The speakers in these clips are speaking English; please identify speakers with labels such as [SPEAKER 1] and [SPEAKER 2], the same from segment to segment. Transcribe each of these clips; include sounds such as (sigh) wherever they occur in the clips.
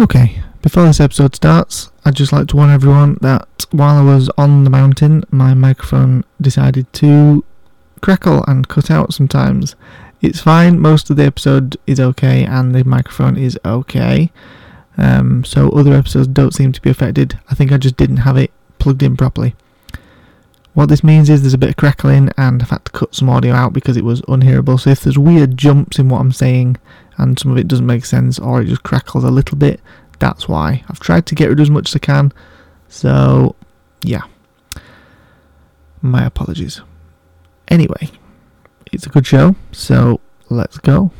[SPEAKER 1] Okay, before this episode starts, I'd just like to warn everyone that while I was on the mountain, my microphone decided to crackle and cut out sometimes. It's fine, most of the episode is okay, and the microphone is okay. Um, so other episodes don't seem to be affected. I think I just didn't have it plugged in properly. What this means is there's a bit of crackling, and I've had to cut some audio out because it was unhearable. So if there's weird jumps in what I'm saying, and some of it doesn't make sense, or it just crackles a little bit, that's why. I've tried to get rid of as much as I can. So, yeah. My apologies. Anyway, it's a good show, so let's go.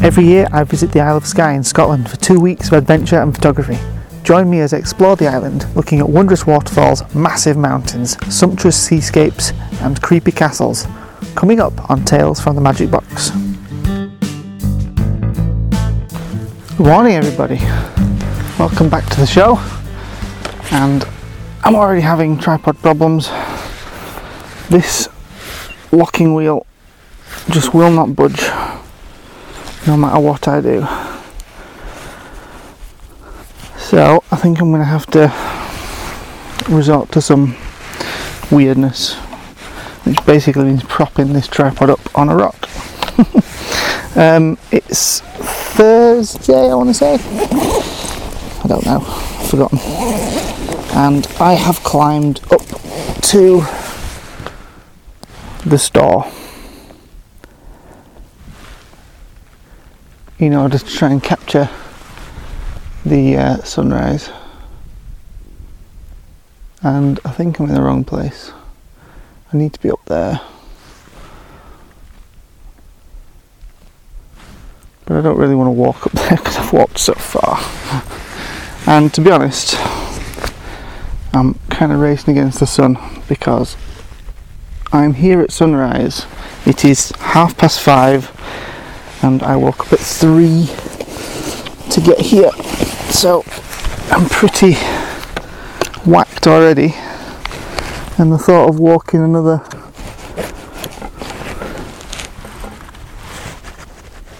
[SPEAKER 1] Every year I visit the Isle of Skye in Scotland for two weeks of adventure and photography. Join me as I explore the island, looking at wondrous waterfalls, massive mountains, sumptuous seascapes, and creepy castles. Coming up on Tales from the Magic Box. Good morning, everybody. Welcome back to the show. And I'm already having tripod problems. This locking wheel just will not budge no matter what I do. So I think I'm going to have to resort to some weirdness, which basically means propping this tripod up on a rock. (laughs) um, it's Thursday, I want to say. I don't know, I've forgotten. And I have climbed up to the Storr in order to try and capture the uh, sunrise. And I think I'm in the wrong place. I need to be up there. But I don't really want to walk up there because I've walked so far. (laughs) And to be honest, I'm kind of racing against the sun because I'm here at sunrise. It is half past five and I woke up at three to get here. So I'm pretty whacked already. And the thought of walking another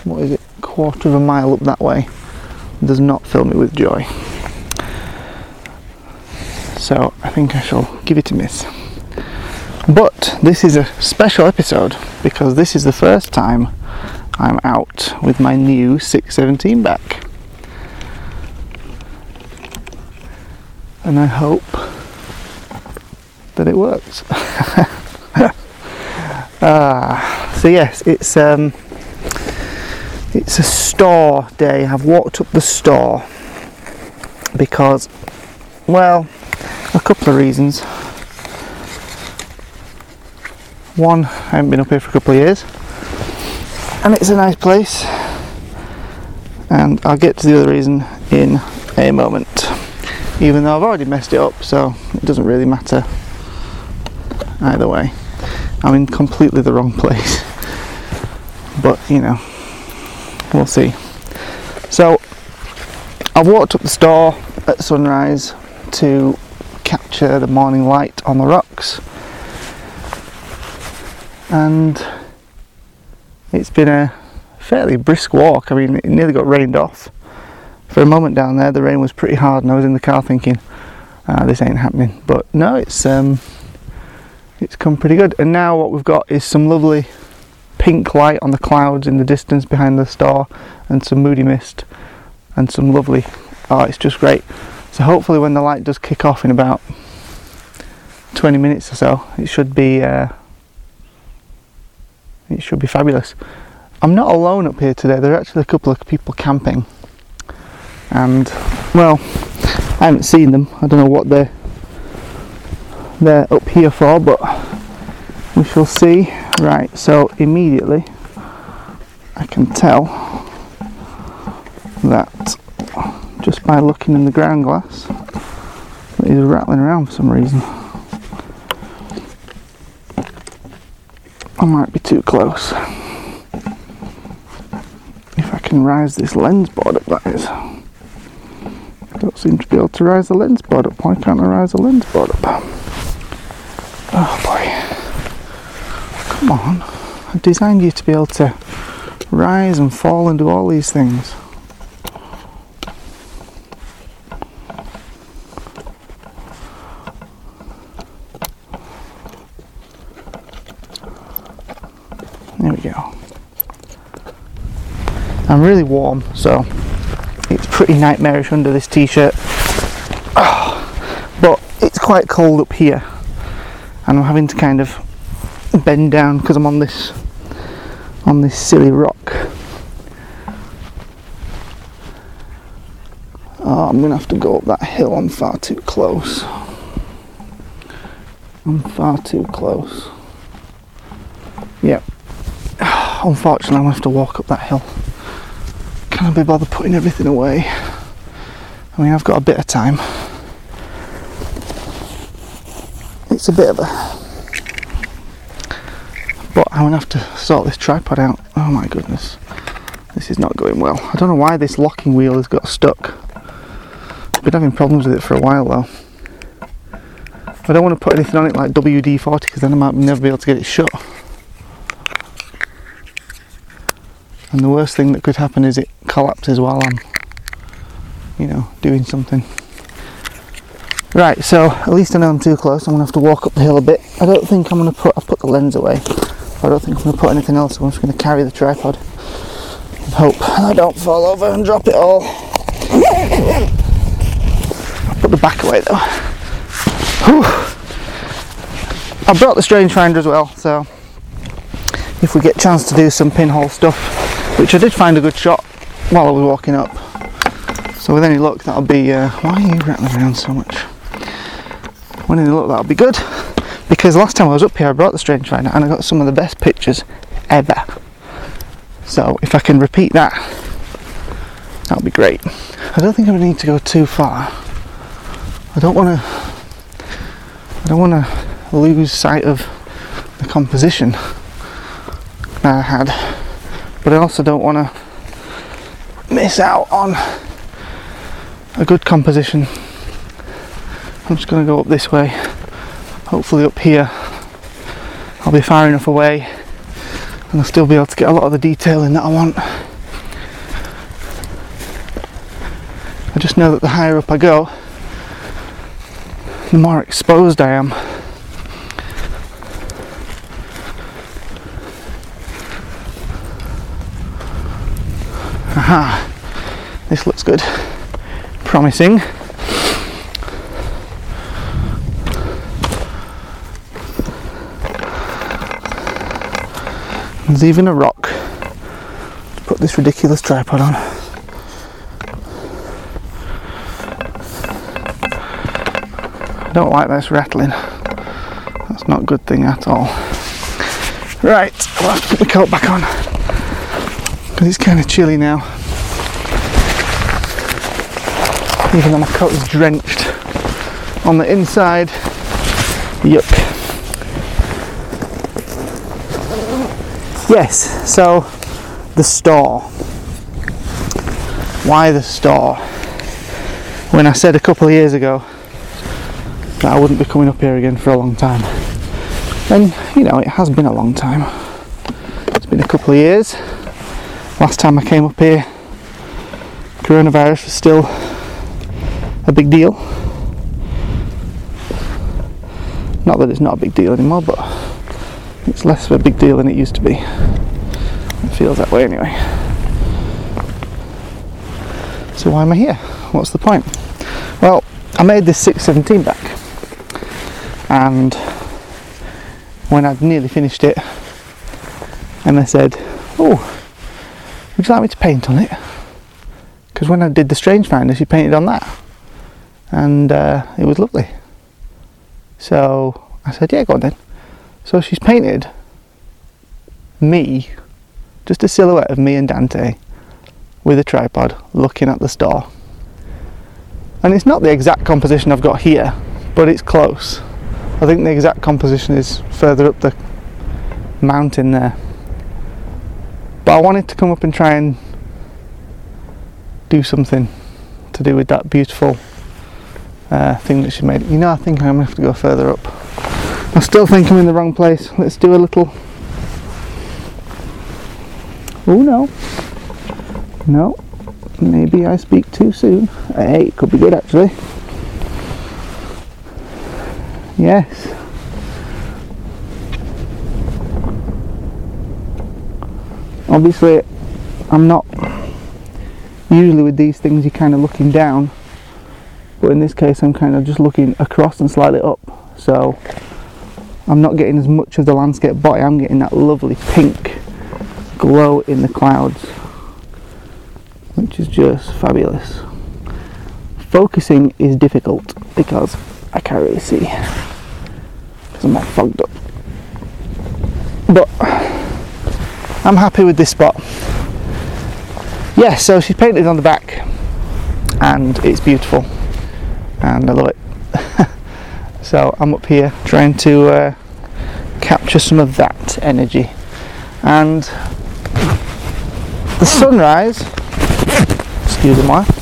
[SPEAKER 1] what is it, quarter of a mile up that way does not fill me with joy. So I think I shall give it a miss. But this is a special episode because this is the first time I'm out with my new 617 back. And I hope that it works. (laughs) ah, so yes, it's um, it's a Storr day. I've walked up the Storr because, well, a couple of reasons. One, I haven't been up here for a couple of years and it's a nice place and I'll get to the other reason in a moment even though I've already messed it up so it doesn't really matter either way I'm in completely the wrong (laughs) place but you know we'll see so I've walked up the Storr at sunrise to capture the morning light on the rocks and it's been a fairly brisk walk. I mean, it nearly got rained off. For a moment down there, the rain was pretty hard, and I was in the car thinking, ah, "This ain't happening." But no, it's um, it's come pretty good. And now what we've got is some lovely pink light on the clouds in the distance behind the Storr, and some moody mist, and some lovely. Oh, it's just great. So hopefully, when the light does kick off in about 20 minutes or so, it should be. Uh, it should be fabulous. I'm not alone up here today. There are actually a couple of people camping, and well, I haven't seen them. I don't know what they're they're up here for, but we shall see. Right. So immediately, I can tell that just by looking in the ground glass, that he's rattling around for some reason. I might be too close. If I can rise this lens board up, that is. I don't seem to be able to rise the lens board up. Why can't I rise the lens board up? Oh boy. Come on.
[SPEAKER 2] I designed you to be able to rise and fall and do all these things. There we go. I'm really warm, so it's pretty nightmarish under this t-shirt. But it's quite cold up here, and I'm having to kind of bend down because I'm on this on this silly rock. Oh, I'm gonna have to go up that hill. I'm far too close. I'm far too close. Yep. (sighs) Unfortunately, I'm gonna have to walk up that hill. Can I be bothered putting everything away? I mean, I've got a bit of time. It's a bit of a. But I'm gonna have to sort this tripod out. Oh my goodness. This is not going well. I don't know why this locking wheel has got stuck. I've been having problems with it for a while though. I don't want to put anything on it like WD-40 because then I might never be able to get it shut. And the worst thing that could happen is it collapses while I'm, you know, doing something. Right, so at least I know I'm too close. I'm gonna have to walk up the hill a bit. I don't think I'm gonna put. I've put the lens away. I don't think I'm gonna put anything else. I'm just gonna carry the tripod and hope I don't fall over and drop it all. Put the back away though. Whew. I brought the strange finder as well, so if we get a chance to do some pinhole stuff, which I did find a good shot while I was walking up. So with any luck, that'll be. Uh, why are you rattling around so much? With any luck, that'll be good. Because last time I was up here, I brought the strange finder and I got some of the best pictures ever. So if I can repeat that, that'll be great. I don't think I need to go too far. I don't want to. I don't want to lose sight of the composition that I had, but I also don't want to miss out on a good composition. I'm just going to go up this way. Hopefully, up here, I'll be far enough away and I'll still be able to get a lot of the detail in that I want. I just know that the higher up I go, the more exposed I am. Aha, this looks good, promising. There's even a rock to put this ridiculous tripod on. I don't like this rattling. That's not a good thing at all. Right, I'll have to put the coat back on because it's kind of chilly now. Even though my coat is drenched on the inside. Yuck. Yes, so the Storr. Why the Storr? When I said a couple of years ago that I wouldn't be coming up here again for a long time. And you know, it has been a long time. It's been a couple of years. Last time I came up here, coronavirus was still a big deal. Not that it's not a big deal anymore, but it's less of a big deal than it used to be. It feels that way anyway. So why am I here? What's the point? Well, I made this 617 back and when I'd nearly finished it Emma said, oh, would you like me to paint on it? Because when I did the Strange Finder she painted on that and uh, it was lovely. So I said, yeah, go on then. So she's painted me, just a silhouette of me and Dante with a tripod looking at the star. And it's not the exact composition I've got here, but it's close. I think the exact composition is further up the mountain there. But I wanted to come up and try and do something to do with that beautiful uh, thing that she made. You know, I think I'm to have to go further up. I still think I'm in the wrong place. Let's do a little Oh no. No. Maybe I speak too soon. Hey, it could be good actually. Yes. Obviously, I'm not. Usually, with these things, you're kind of looking down, but in this case, I'm kind of just looking across and slightly up. So, I'm not getting as much of the landscape but I'm getting that lovely pink glow in the clouds, which is just fabulous. Focusing is difficult because I can't really see because I'm all fogged up. But I'm happy with this spot. Yeah, so she's painted on the back and it's beautiful and I love it. (laughs) so I'm up here trying to uh, capture some of that energy. And the sunrise excuse me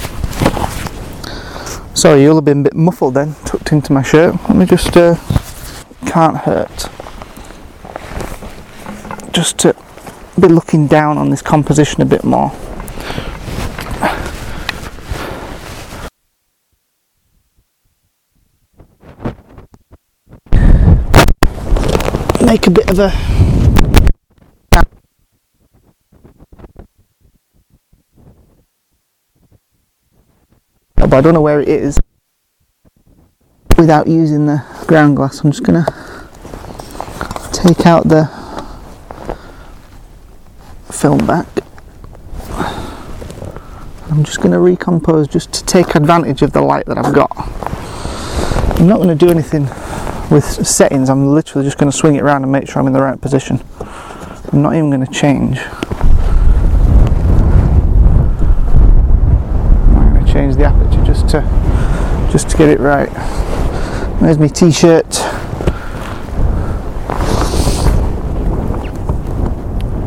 [SPEAKER 2] sorry you'll have been a bit muffled then tucked into my shirt. Let me just uh, can't hurt. Just to be looking down on this composition a bit more make a bit of a but I don't know where it is without using the ground glass. I'm just gonna take out the film back. I'm just gonna recompose just to take advantage of the light that I've got. I'm not going to do anything with settings I'm literally just going to swing it around and make sure I'm in the right position. I'm not even going to change. I'm going to change the aperture just to just to get it right. There's my t-shirt.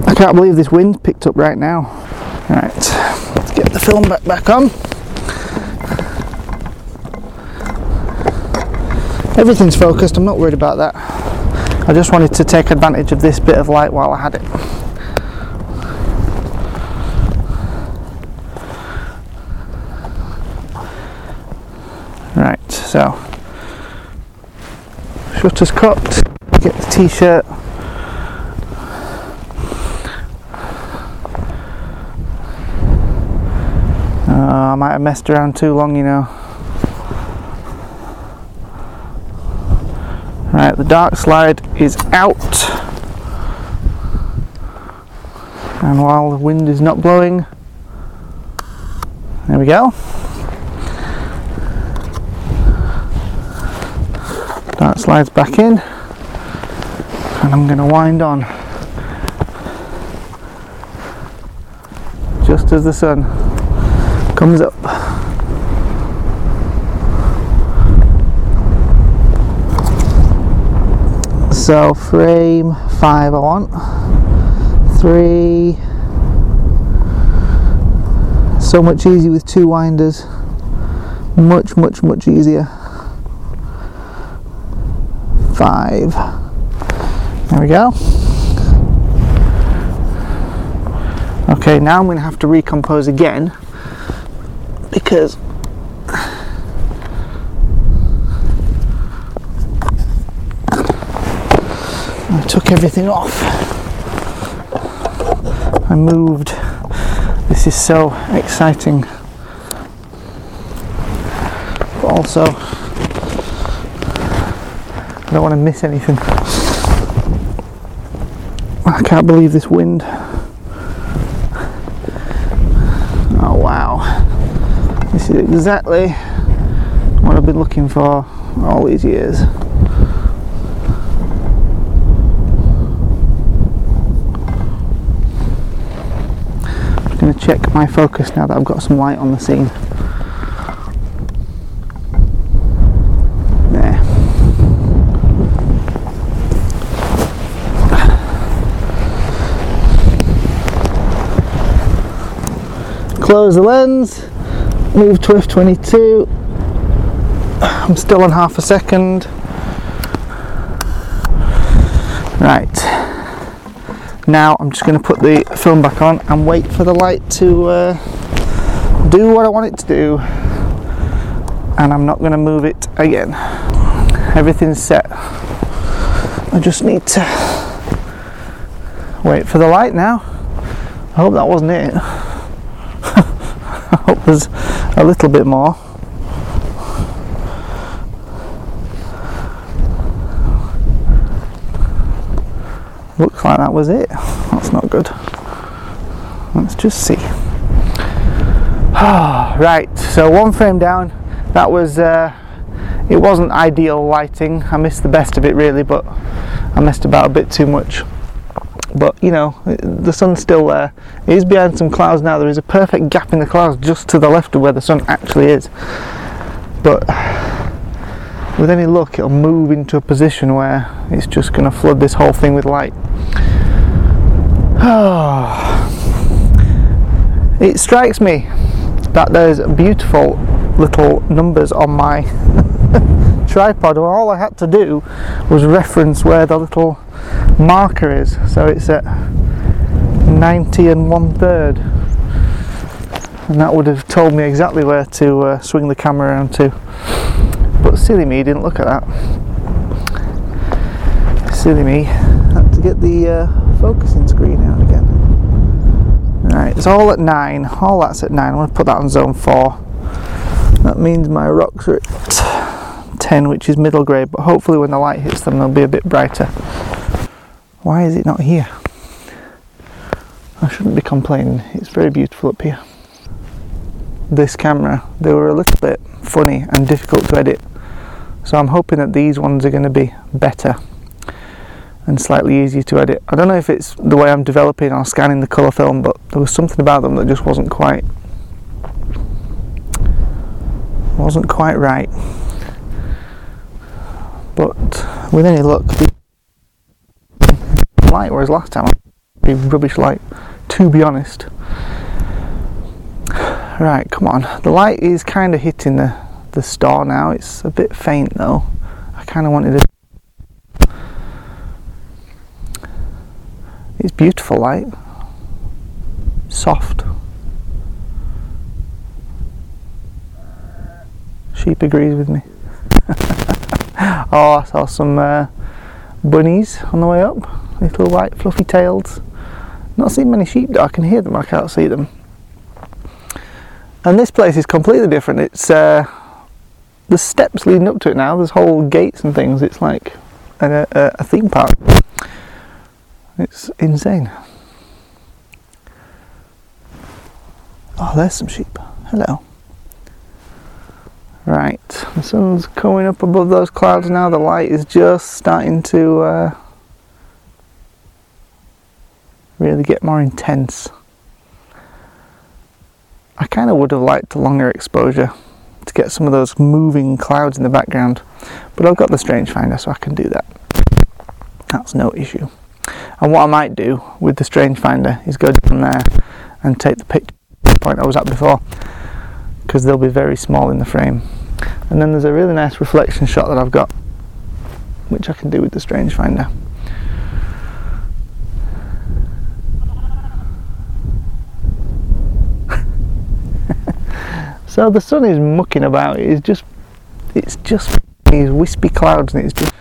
[SPEAKER 2] I can't believe this wind picked up right now. Right let's get the film back back on everything's focused. I'm not worried about that. I just wanted to take advantage of this bit of light while I had it. Right so shutters cocked. Get the t-shirt. Uh, I might have messed around too long, you know. Right, the dark slide is out. And while the wind is not blowing, there we go. Dark slides back in, and I'm going to wind on just as the sun comes up. So frame five I want. Three. So much easier with two winders. Much, much, much easier. Five. There we go. Okay, now I'm going to have to recompose again because I took everything off. I moved. This is so exciting. But also, I don't want to miss anything. I can't believe this wind. Oh wow. This is exactly what I've been looking for all these years. Check my focus now that I've got some light on the scene. There. Close the lens, move to f22. I'm still on half a second. Right. Now I'm just going to put the film back on and wait for the light to uh, do what I want it to do. And I'm not going to move it again. Everything's set. I just need to wait for the light now. I hope that wasn't it. (laughs) I hope there's a little bit more. Like that was it. That's not good. Let's just see. (sighs) right, so one frame down. That was, uh, it wasn't ideal lighting. I missed the best of it really, but I messed about a bit too much. But you know, the sun's still there. It is behind some clouds now. There is a perfect gap in the clouds just to the left of where the sun actually is. But with any luck, it'll move into a position where it's just going to flood this whole thing with light. (sighs) it strikes me that there's beautiful little numbers on my (laughs) tripod. And all I had to do was reference where the little marker is. So it's at 90 and one third and that would have told me exactly where to uh, swing the camera around to but silly me didn't look at that. Silly me had to get the uh, focusing screen out again. Right, it's all at 9. All that's at 9. I'm going to put that on zone 4. That means my rocks are at 10, which is middle grade, but hopefully when the light hits them they'll be a bit brighter. Why is it not here? I shouldn't be complaining. It's very beautiful up here. This camera, they were a little bit funny and difficult to edit so I'm hoping that these ones are going to be better and slightly easier to edit. I don't know if it's the way I'm developing or scanning the colour film, but there was something about them that just wasn't quite wasn't quite right. But with any luck, the light, whereas last time rubbish light, to be honest. Right, come on. The light is kind of hitting the the star now. It's a bit faint though. I kind of wanted to. It's beautiful light, soft. Sheep agrees with me. (laughs) oh, I saw some uh, bunnies on the way up, little white fluffy tails. Not seen many sheep though, I can hear them, I can't see them. And this place is completely different. It's uh, the steps leading up to it now. There's whole gates and things. It's like a, a, a theme park. It's insane. Oh, there's some sheep. Hello. Right, the sun's coming up above those clouds now. The light is just starting to uh, really get more intense. I kind of would have liked longer exposure to get some of those moving clouds in the background. But I've got the strange finder so I can do that. That's no issue. And what I might do with the strange finder is go down there and take the picture point I was at before because they'll be very small in the frame. And then there's a really nice reflection shot that I've got which I can do with the strange So the sun is mucking about. It's just, it's just these wispy clouds, and it's just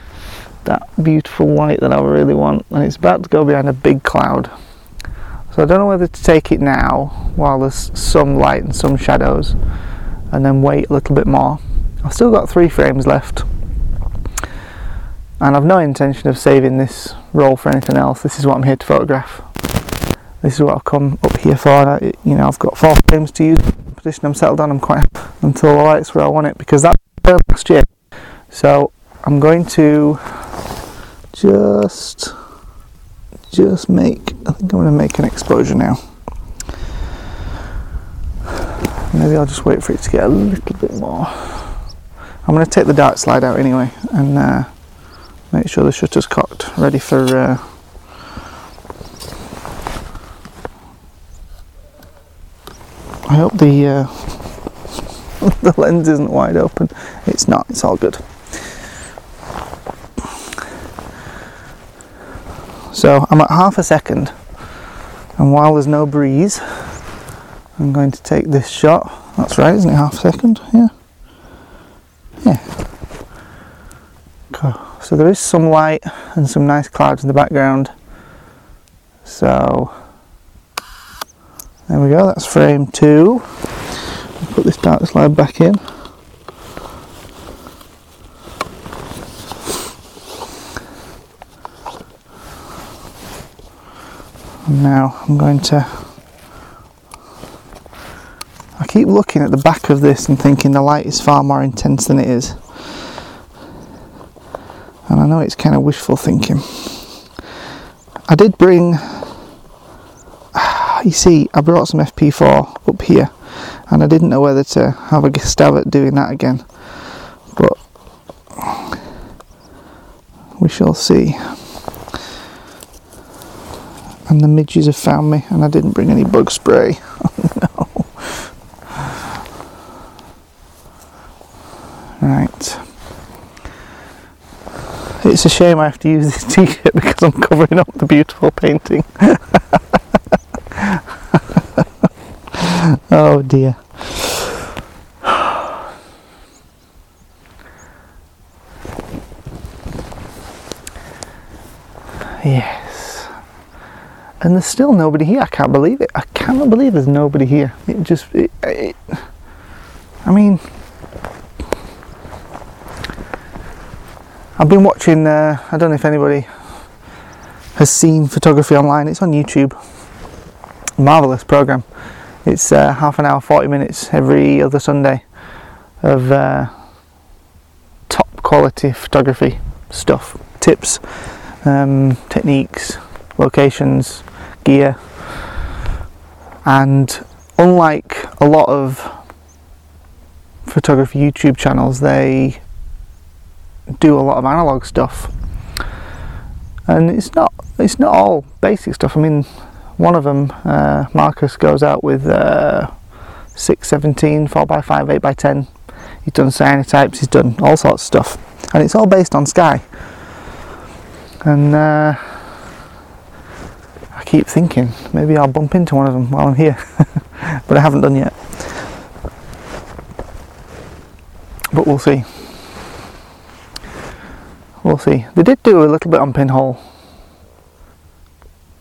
[SPEAKER 2] that beautiful light that I really want. And it's about to go behind a big cloud. So I don't know whether to take it now while there's some light and some shadows, and then wait a little bit more. I've still got three frames left, and I've no intention of saving this roll for anything else. This is what I'm here to photograph. This is what I've come up here for. You know, I've got four frames to use position I'm settled on, I'm quite until the light's where I want it because that's last year. So I'm going to just just make I think I'm to make an exposure now. Maybe I'll just wait for it to get a little bit more. I'm going to take the dark slide out anyway and uh, make sure the shutter's cocked, ready for. Uh, I hope the uh, (laughs) the lens isn't wide open. It's not. It's all good. So I'm at half a second, and while there's no breeze, I'm going to take this shot. That's right, isn't it? Half a second, yeah. Yeah. Okay. So there is some light and some nice clouds in the background. So there we go, that's frame two. Put this dark slide back in. Now I'm going to I keep looking at the back of this and thinking the light is far more intense than it is. And I know it's kind of wishful thinking. I did bring you see, I brought some FP4 up here, and I didn't know whether to have a stab at doing that again, but we shall see. And the midges have found me, and I didn't bring any bug spray. (laughs) Oh no. Right. It's a shame I have to use this (laughs) t-shirt because I'm covering up the beautiful painting. (laughs) oh dear. Yes. And there's still nobody here. I can't believe it. I cannot believe there's nobody here. It just, it, it, I mean, I've been watching, uh, I don't know if anybody has seen photography online, it's on YouTube. Marvellous programme. It's uh, half an hour, 40 minutes every other Sunday of uh, top quality photography stuff, tips, um, techniques, locations, gear. And unlike a lot of photography YouTube channels, they do a lot of analog stuff. And it's not it's not all basic stuff. I mean, one of them, uh, Marcus, goes out with uh, 617, 4x5, 8x10. He's done cyanotypes, he's done all sorts of stuff. And it's all based on Skye. And uh, I keep thinking, maybe I'll bump into one of them while I'm here. (laughs) but I haven't done yet. But we'll see. We'll see. They did do a little bit on Pinhole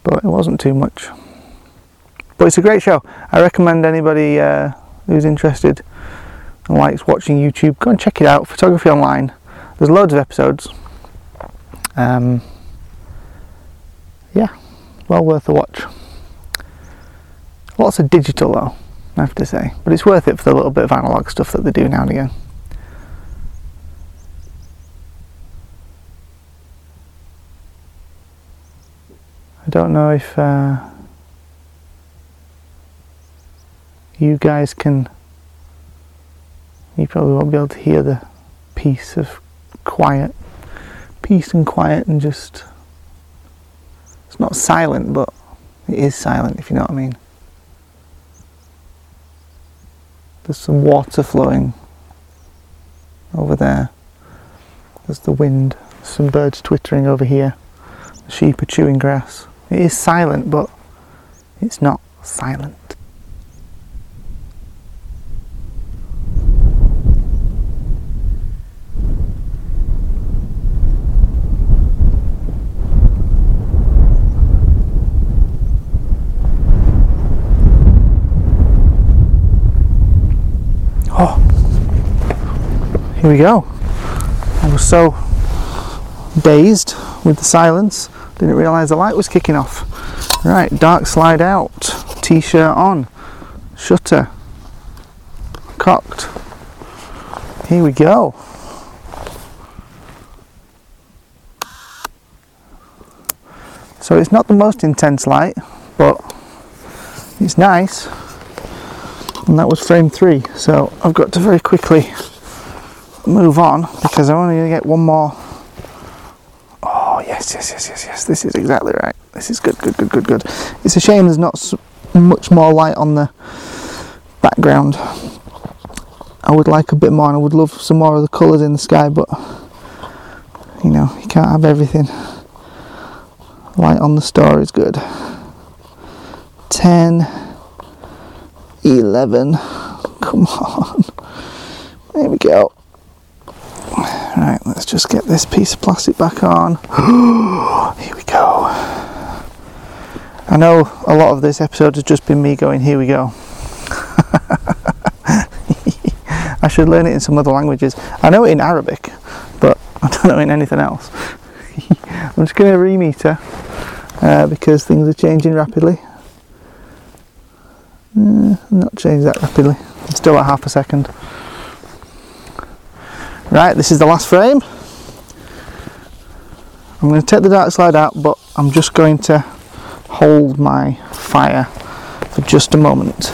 [SPEAKER 2] but it wasn't too much. But it's a great show. I recommend anybody uh, who's interested and likes watching YouTube, go and check it out. Photography Online. There's loads of episodes. Um, yeah, well worth a watch. Lots of digital though, I have to say, but it's worth it for the little bit of analog stuff that they do now and again. I don't know if uh, you guys can. You probably won't be able to hear the peace of quiet, peace and quiet, and just. It's not silent, but it is silent, if you know what I mean. There's some water flowing over there. There's the wind, some birds twittering over here. The sheep are chewing grass. It is silent, but it's not silent. Oh, here we go. I was so dazed with the silence didn't realise the light was kicking off. Right, dark slide out, t-shirt on, shutter cocked. Here we go. So it's not the most intense light, but it's nice. And that was frame three. So I've got to very quickly move on because I'm only get one more yes, yes, yes, yes, yes. This is exactly right. This is good, good, good, good, good. It's a shame there's not much more light on the background. I would like a bit more, and I would love some more of the colours in the sky, but you know, you can't have everything. Light on the star is good. 10, 11. (laughs) Come on. There we go. Right, let's just get this piece of plastic back on. (gasps) Here we go. I know a lot of this episode has just been me going, here we go. (laughs) I should learn it in some other languages. I know it in Arabic, but (laughs) I don't know in anything else. (laughs) I'm just going to remeter uh, because things are changing rapidly. Uh, not change that rapidly. I'm still at half a second. Right, this is the last frame. I'm going to take the dark slide out, but I'm just going to hold my fire for just a moment.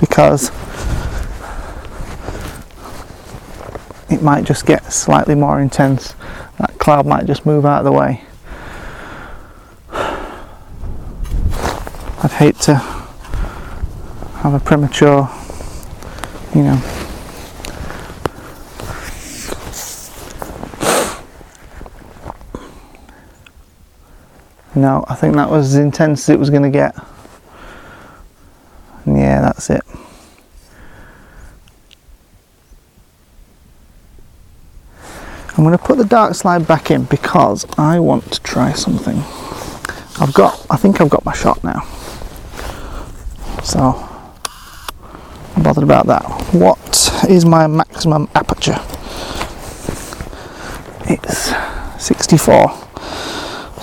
[SPEAKER 2] Because it might just get slightly more intense. That cloud might just move out of the way. I'd hate to have a premature, you know, No, I think that was as intense as it was going to get. And yeah, that's it. I'm going to put the dark slide back in because I want to try something. I've got, I think I've got my shot now. So, Bothered about that. What is my maximum aperture? It's 64.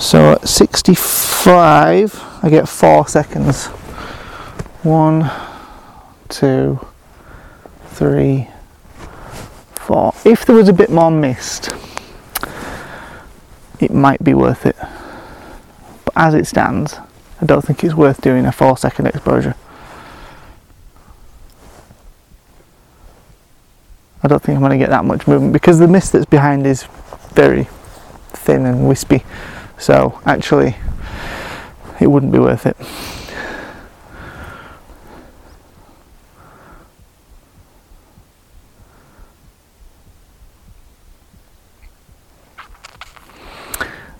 [SPEAKER 2] So at 65, I get four seconds. One, two, three, four. If there was a bit more mist, it might be worth it. But as it stands, I don't think it's worth doing a four second exposure. I don't think I'm going to get that much movement because the mist that's behind is very thin and wispy. So actually, it wouldn't be worth it.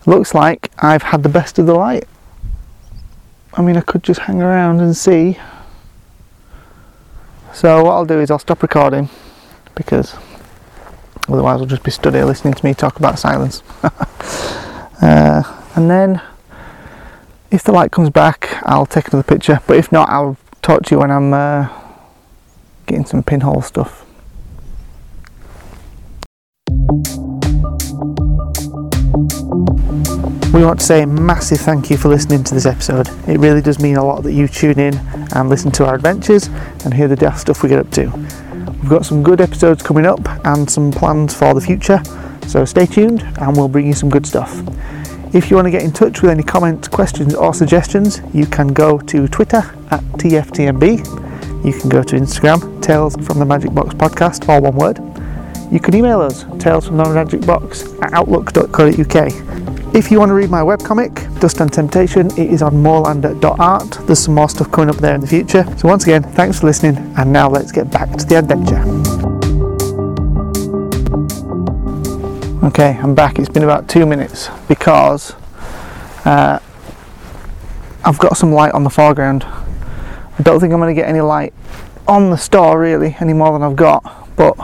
[SPEAKER 2] Looks like I've had the best of the light. I mean, I could just hang around and see. So what I'll do is I'll stop recording because otherwise I'll just be stood here listening to me talk about silence. (laughs) Uh, and then if the light comes back, I'll take another picture. But if not, I'll talk to you when I'm uh, getting some pinhole stuff. We want to say a massive thank you for listening to this episode. It really does mean a lot that you tune in and listen to our adventures and hear the daft stuff we get up to. We've got some good episodes coming up and some plans for the future. So stay tuned and we'll bring you some good stuff. If you want to get in touch with any comments, questions, or suggestions, you can go to Twitter at TFTMB. You can go to Instagram, Tales from the Magic Box Podcast, all one word. You can email us, tales from the magic box at outlook.co.uk. If you want to read my webcomic, Dust and Temptation, it is on moorland.art. There's some more stuff coming up there in the future. So, once again, thanks for listening, and now let's get back to the adventure. Okay, I'm back. It's been about two minutes because uh, I've got some light on the foreground. I don't think I'm going to get any light on the Storr really any more than I've got, but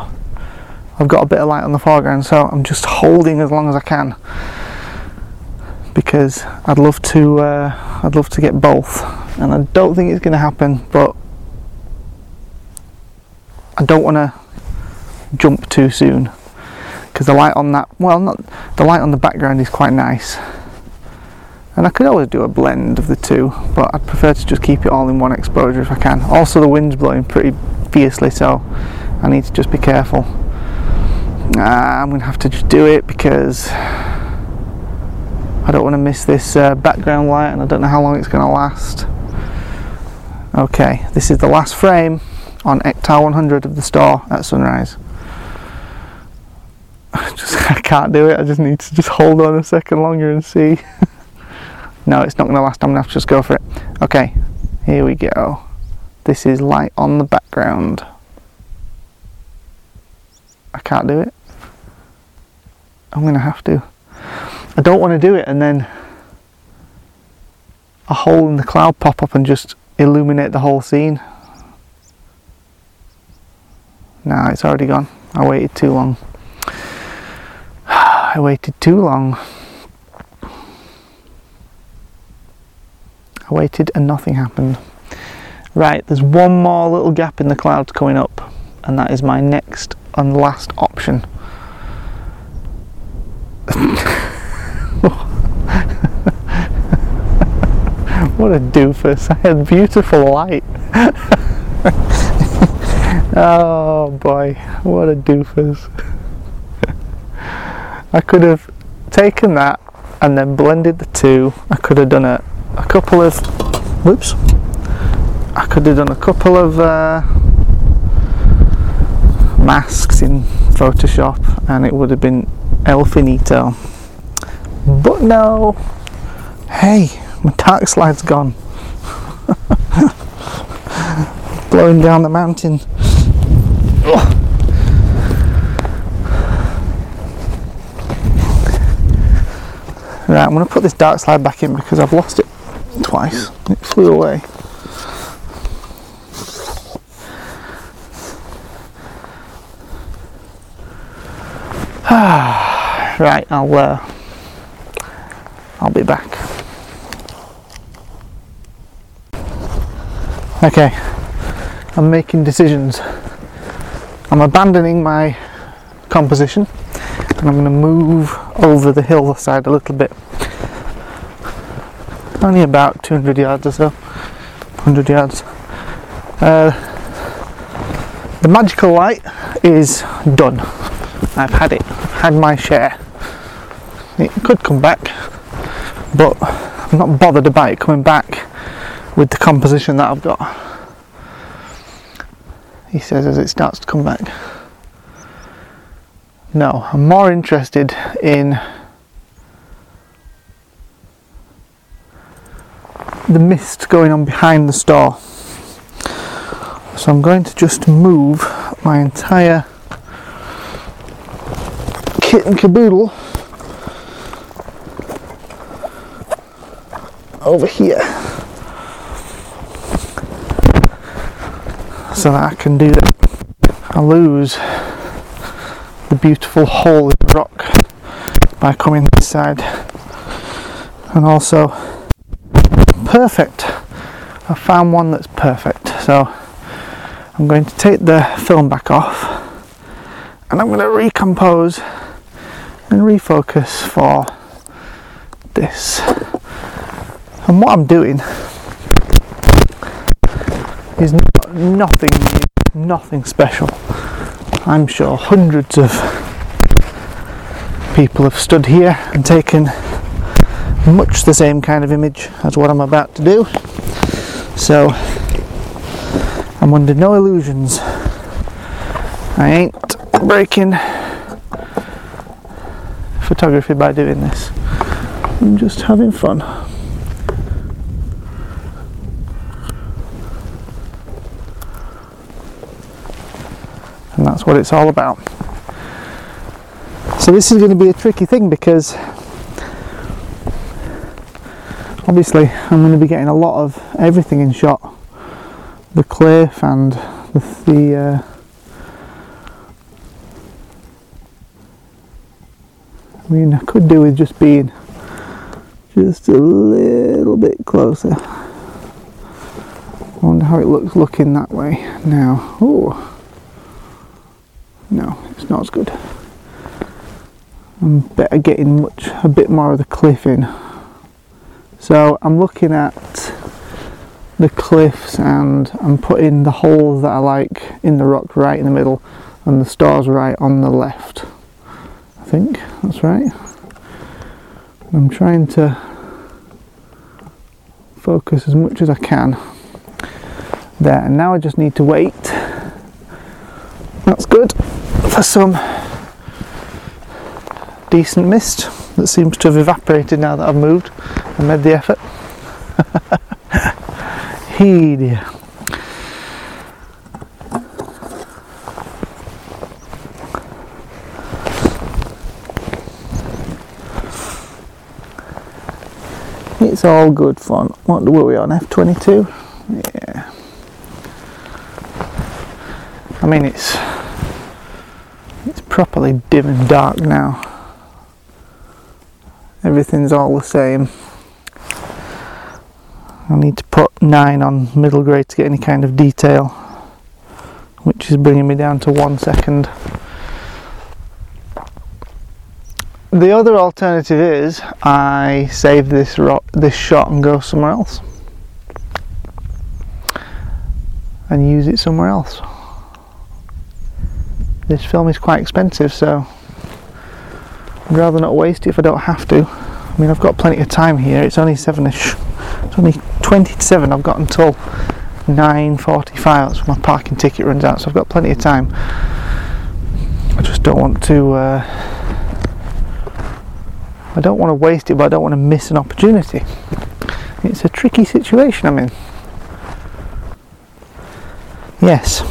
[SPEAKER 2] I've got a bit of light on the foreground, so I'm just holding as long as I can because I'd love to. Uh, I'd love to get both, and I don't think it's going to happen, but I don't want to jump too soon. Because the light on that well not the light on the background is quite nice. And I could always do a blend of the two but I'd prefer to just keep it all in one exposure if I can. Also the wind's blowing pretty fiercely so I need to just be careful. Uh, I'm gonna have to just do it because I don't want to miss this uh, background light and I don't know how long it's going to last okay this is the last frame on Ektar 100 of the Storr at sunrise I (laughs) just (laughs) I can't do it. I just need to just hold on a second longer and see. (laughs) no, it's not going to last. I'm going to have to just go for it. Okay, here we go. This is light on the background. I can't do it. I'm going to have to. I don't want to do it and then a hole in the cloud pop up and just illuminate the whole scene. Nah, it's already gone. I waited too long. (sighs) I waited too long. I waited and nothing happened. Right, there's one more little gap in the clouds coming up, and that is my next and last option. (laughs) what a doofus. I had beautiful light. (laughs) oh boy, what a doofus. I could have taken that and then blended the two. I could have done a, a couple of, whoops, I could have done a couple of uh, masks in Photoshop and it would have been el finito. But no, hey, my dark slide's gone. Blowing down the mountain. Right, I'm going to put this dark slide back in because I've lost it twice. It flew away. (sighs) right, I'll uh, I'll be back. Okay, I'm making decisions. I'm abandoning my composition and I'm going to move over the hillside a little bit. Only about 200 yards or so, 100 yards. Uh, the magical light is done. I've had it, had my share. It could come back, but I'm not bothered about it coming back with the composition that I've got. He says as it starts to come back. No, I'm more interested in the mist going on behind the Storr. So I'm going to just move my entire kit and caboodle over here so that I can do that. I lose the beautiful hole in the rock by coming this side and also perfect. I found one that's perfect. So I'm going to take the film back off and I'm going to recompose and refocus for this. And what I'm doing is nothing new, nothing special I'm sure hundreds of people have stood here and taken much the same kind of image as what I'm about to do. So I'm under no illusions. I ain't breaking photography by doing this. I'm just having fun. and what it's all about. So this is going to be a tricky thing because obviously I'm going to be getting a lot of everything in shot. The cliff and the, the uh, I mean I could do with just being just a little bit closer. I wonder how it looks looking that way now. Oh no, it's not as good. I'm better getting much a bit more of the cliff in. So I'm looking at the cliffs and I'm putting the holes that I like in the rock right in the middle and the stars right on the left. I think that's right. I'm trying to focus as much as I can there and now I just need to wait that's good for some decent mist that seems to have evaporated now that I've moved and made the effort. (laughs) hey dear. It's all good fun. What were we on? F22? Yeah. I mean, it's it's properly dim and dark now. Everything's all the same. I need to put 9 on middle grade to get any kind of detail, which is bringing me down to 1 second. The other alternative is I save this ro- this shot and go somewhere else and use it somewhere else. This film is quite expensive, so I'd rather not waste it if I don't have to. I mean, I've got plenty of time here. It's only sevenish. It's only twenty to seven. I've got until nine forty-five. That's when my parking ticket runs out, so I've got plenty of time. I just don't want to. Uh, I don't want to waste it, but I don't want to miss an opportunity. It's a tricky situation I'm in. Yes.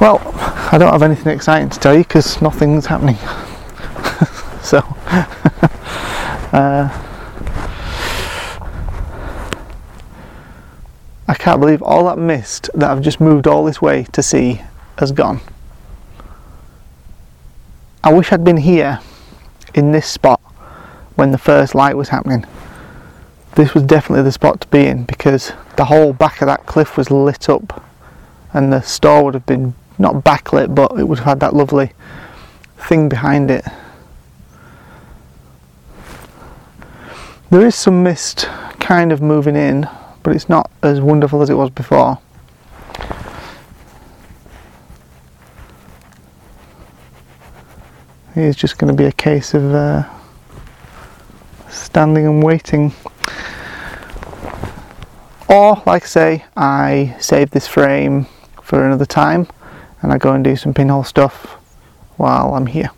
[SPEAKER 2] Well, I don't have anything exciting to tell you because nothing's happening. (laughs) so, (laughs) uh, I can't believe all that mist that I've just moved all this way to see has gone. I wish I'd been here in this spot when the first light was happening. This was definitely the spot to be in because the whole back of that cliff was lit up and the Storr would have been not backlit but it would have had that lovely thing behind it. There is some mist kind of moving in, but it's not as wonderful as it was before. It's just going to be a case of uh, standing and waiting. Or, like I say, I save this frame for another time and I go and do some pinhole stuff while I'm here.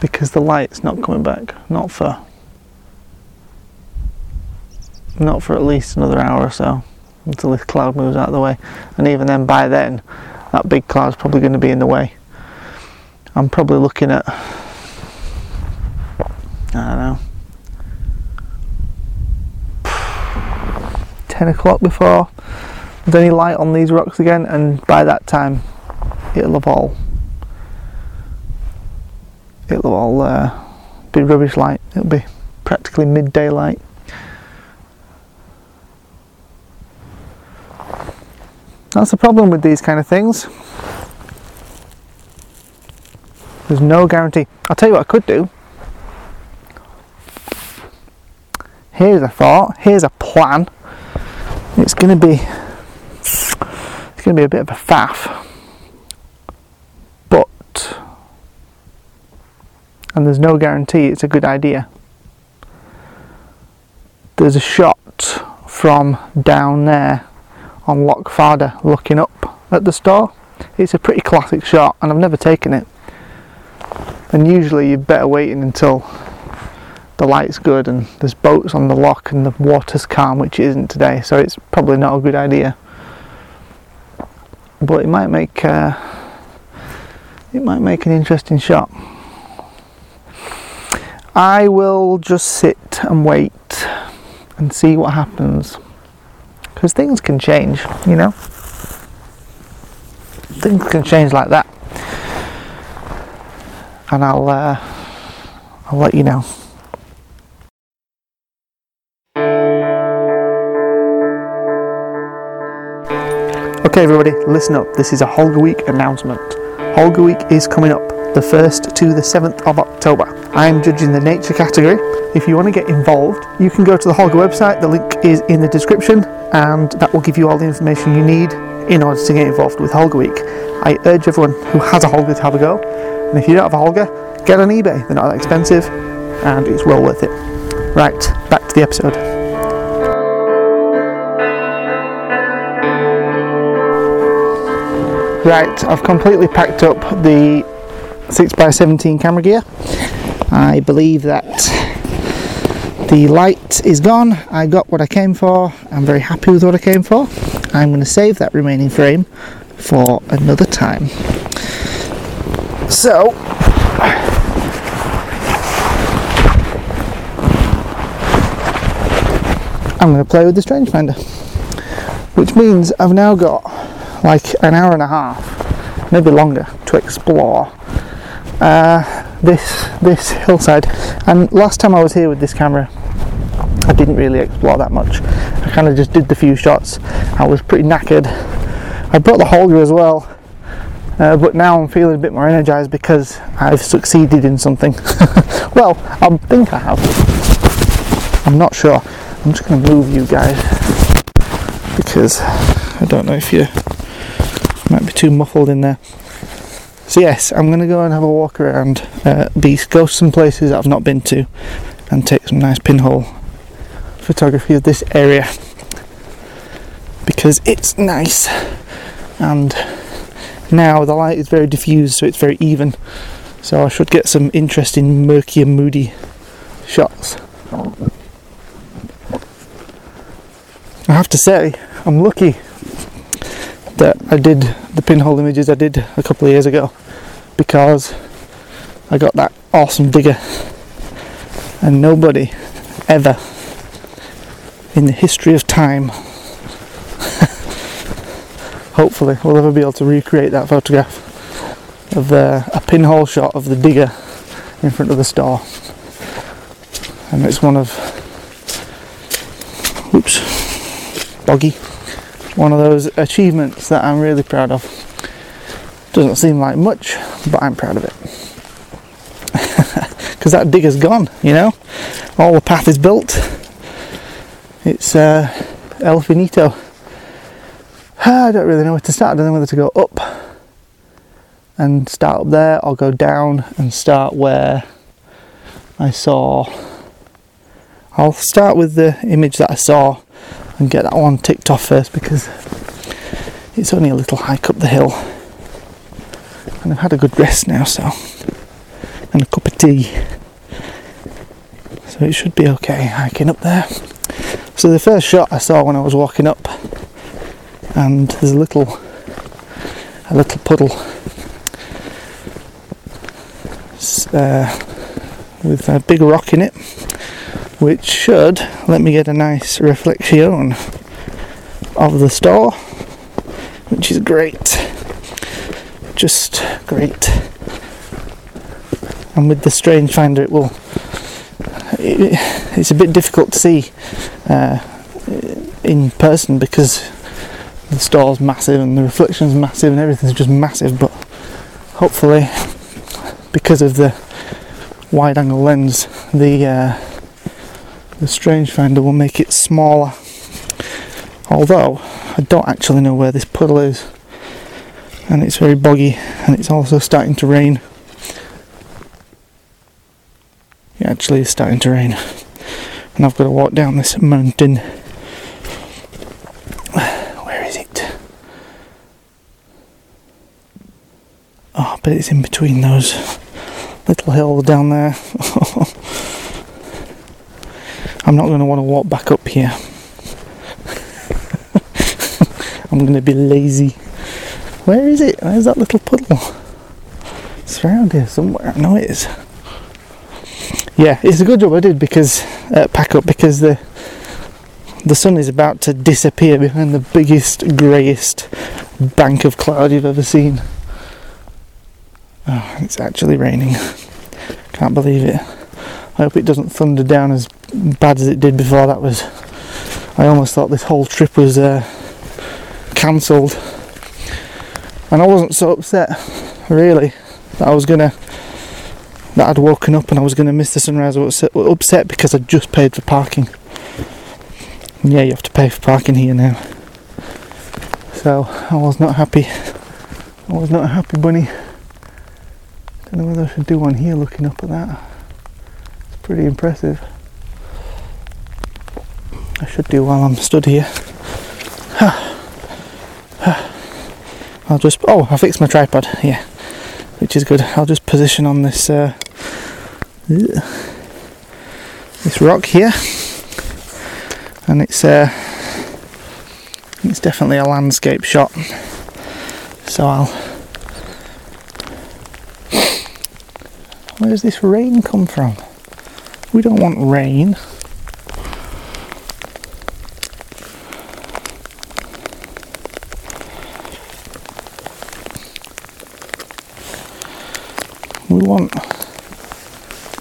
[SPEAKER 2] Because the light's not coming back, not for not for at least another hour or so until this cloud moves out of the way and even then by then that big cloud's probably going to be in the way I'm probably looking at I don't know 10 o'clock before there's any light on these rocks again and by that time it'll have all it'll have all uh, be rubbish light it'll be practically midday light That's the problem with these kind of things. There's no guarantee. I'll tell you what I could do. Here's a thought. Here's a plan. It's going to be it's going to be a bit of a faff, but and there's no guarantee it's a good idea. There's a shot from down there on Loch Fada looking up at the Storr. It's a pretty classic shot and I've never taken it. And usually you're better waiting until the light's good and there's boats on the lock and the water's calm, which it isn't today, so it's probably not a good idea. But it might make uh, it might make an interesting shot. I will just sit and wait and see what happens because things can change, you know. Things can change like that, and I'll uh, I'll let you know. Okay, everybody, listen up. This is a Holga Week announcement. Holga Week is coming up the 1st to the 7th of October. I am judging the nature category. If you want to get involved, you can go to the Holga website. The link is in the description, and that will give you all the information you need in order to get involved with Holga Week. I urge everyone who has a Holga to have a go, and if you don't have a Holga, get on eBay. They're not that expensive, and it's well worth it. Right, back to the episode. Right, I've completely packed up the 6x17 camera gear. I believe that the light is gone. I got what I came for. I'm very happy with what I came for. I'm going to save that remaining frame for another time. So, I'm going to play with the strange finder, which means I've now got like an hour and a half, maybe longer, to explore uh, this this hillside. And last time I was here with this camera, I didn't really explore that much. I kind of just did the few shots. I was pretty knackered. I brought the Holga as well, uh, but now I'm feeling a bit more energized because I've succeeded in something. (laughs) well, I think I have. I'm not sure. I'm just going to move you guys because I don't know if you might be too muffled in there. So yes, I'm going to go and have a walk around uh, Beast, go some places I've not been to, and take some nice pinhole photography of this area because it's nice and now the light is very diffused so it's very even so I should get some interesting murky and moody shots. I have to say, I'm lucky that I did the pinhole images I did a couple of years ago because I got that awesome digger and nobody ever in the history of time (laughs) hopefully we'll ever be able to recreate that photograph of uh, a pinhole shot of the digger in front of the Storr and it's one of oops boggy. One of those achievements that I'm really proud of. Doesn't seem like much, but I'm proud of it. (laughs) Because that digger's gone, you know? All the path is built. It's uh, El Finito. (sighs) I don't really know where to start. I don't know whether to go up and start up there or go down and start where I saw. I'll start with the image that I saw and get that one ticked off first because it's only a little hike up the hill. And I've had a good rest now so and a cup of tea. So it should be okay hiking up there. So the first shot I saw when I was walking up and there's a little a little puddle uh, with a big rock in it which should let me get a nice reflection of the Storr, which is great. Just great. And with the strange finder, it will. It, it's a bit difficult to see uh, in person because the Storr's massive and the reflection's massive and everything's just massive. But hopefully, because of the wide angle lens, the uh, the strange finder will make it smaller. Although I don't actually know where this puddle is. And it's very boggy and it's also starting to rain. It actually is starting to rain. And I've got to walk down this mountain. Where is it? Oh but it's in between those little hills down there (laughs) I'm not going to want to walk back up here. (laughs) I'm going to be lazy. Where is it? Where's that little puddle? It's around here somewhere. I know it is. Yeah, it's a good job I did because uh, pack up because the the sun is about to disappear behind the biggest, greyest bank of cloud you've ever seen. Oh, it's actually raining. Can't believe it. I hope it doesn't thunder down as bad as it did before. That was. I almost thought this whole trip was uh, cancelled, and I wasn't so upset, really, that I was gonna. That I'd woken up and I was to miss the sunrise. I was upset because I'd just paid for parking. And yeah, you have to pay for parking here now. So I was not happy. I was not a happy bunny. Don't know whether I should do one here looking up at that. Pretty impressive. I should do while I'm stood here. I'll just oh I fixed my tripod yeah which is good I'll just position on this uh, this rock here and it's uh, It's definitely a landscape shot. So I'll. Where does this rain come from? We don't want rain. We want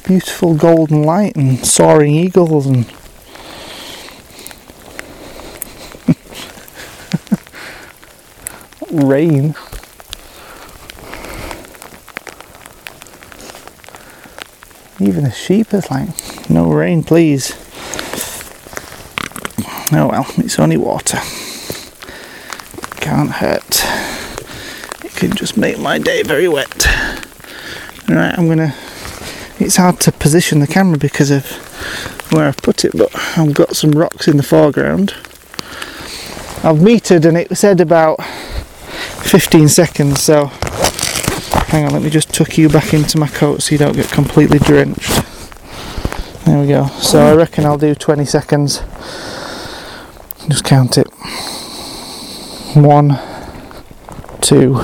[SPEAKER 2] beautiful golden light and soaring eagles and (laughs) rain. Even the sheep is like, no rain, please. Oh well, it's only water. Can't hurt. It can just make my day very wet. Right, I'm gonna. It's hard to position the camera because of where I've put it, but I've got some rocks in the foreground. I've metered and it said about 15 seconds, so hang on, let me just tuck you back into my coat so you don't get completely drenched. There we go. So I reckon I'll do 20 seconds. Just count it. One, two,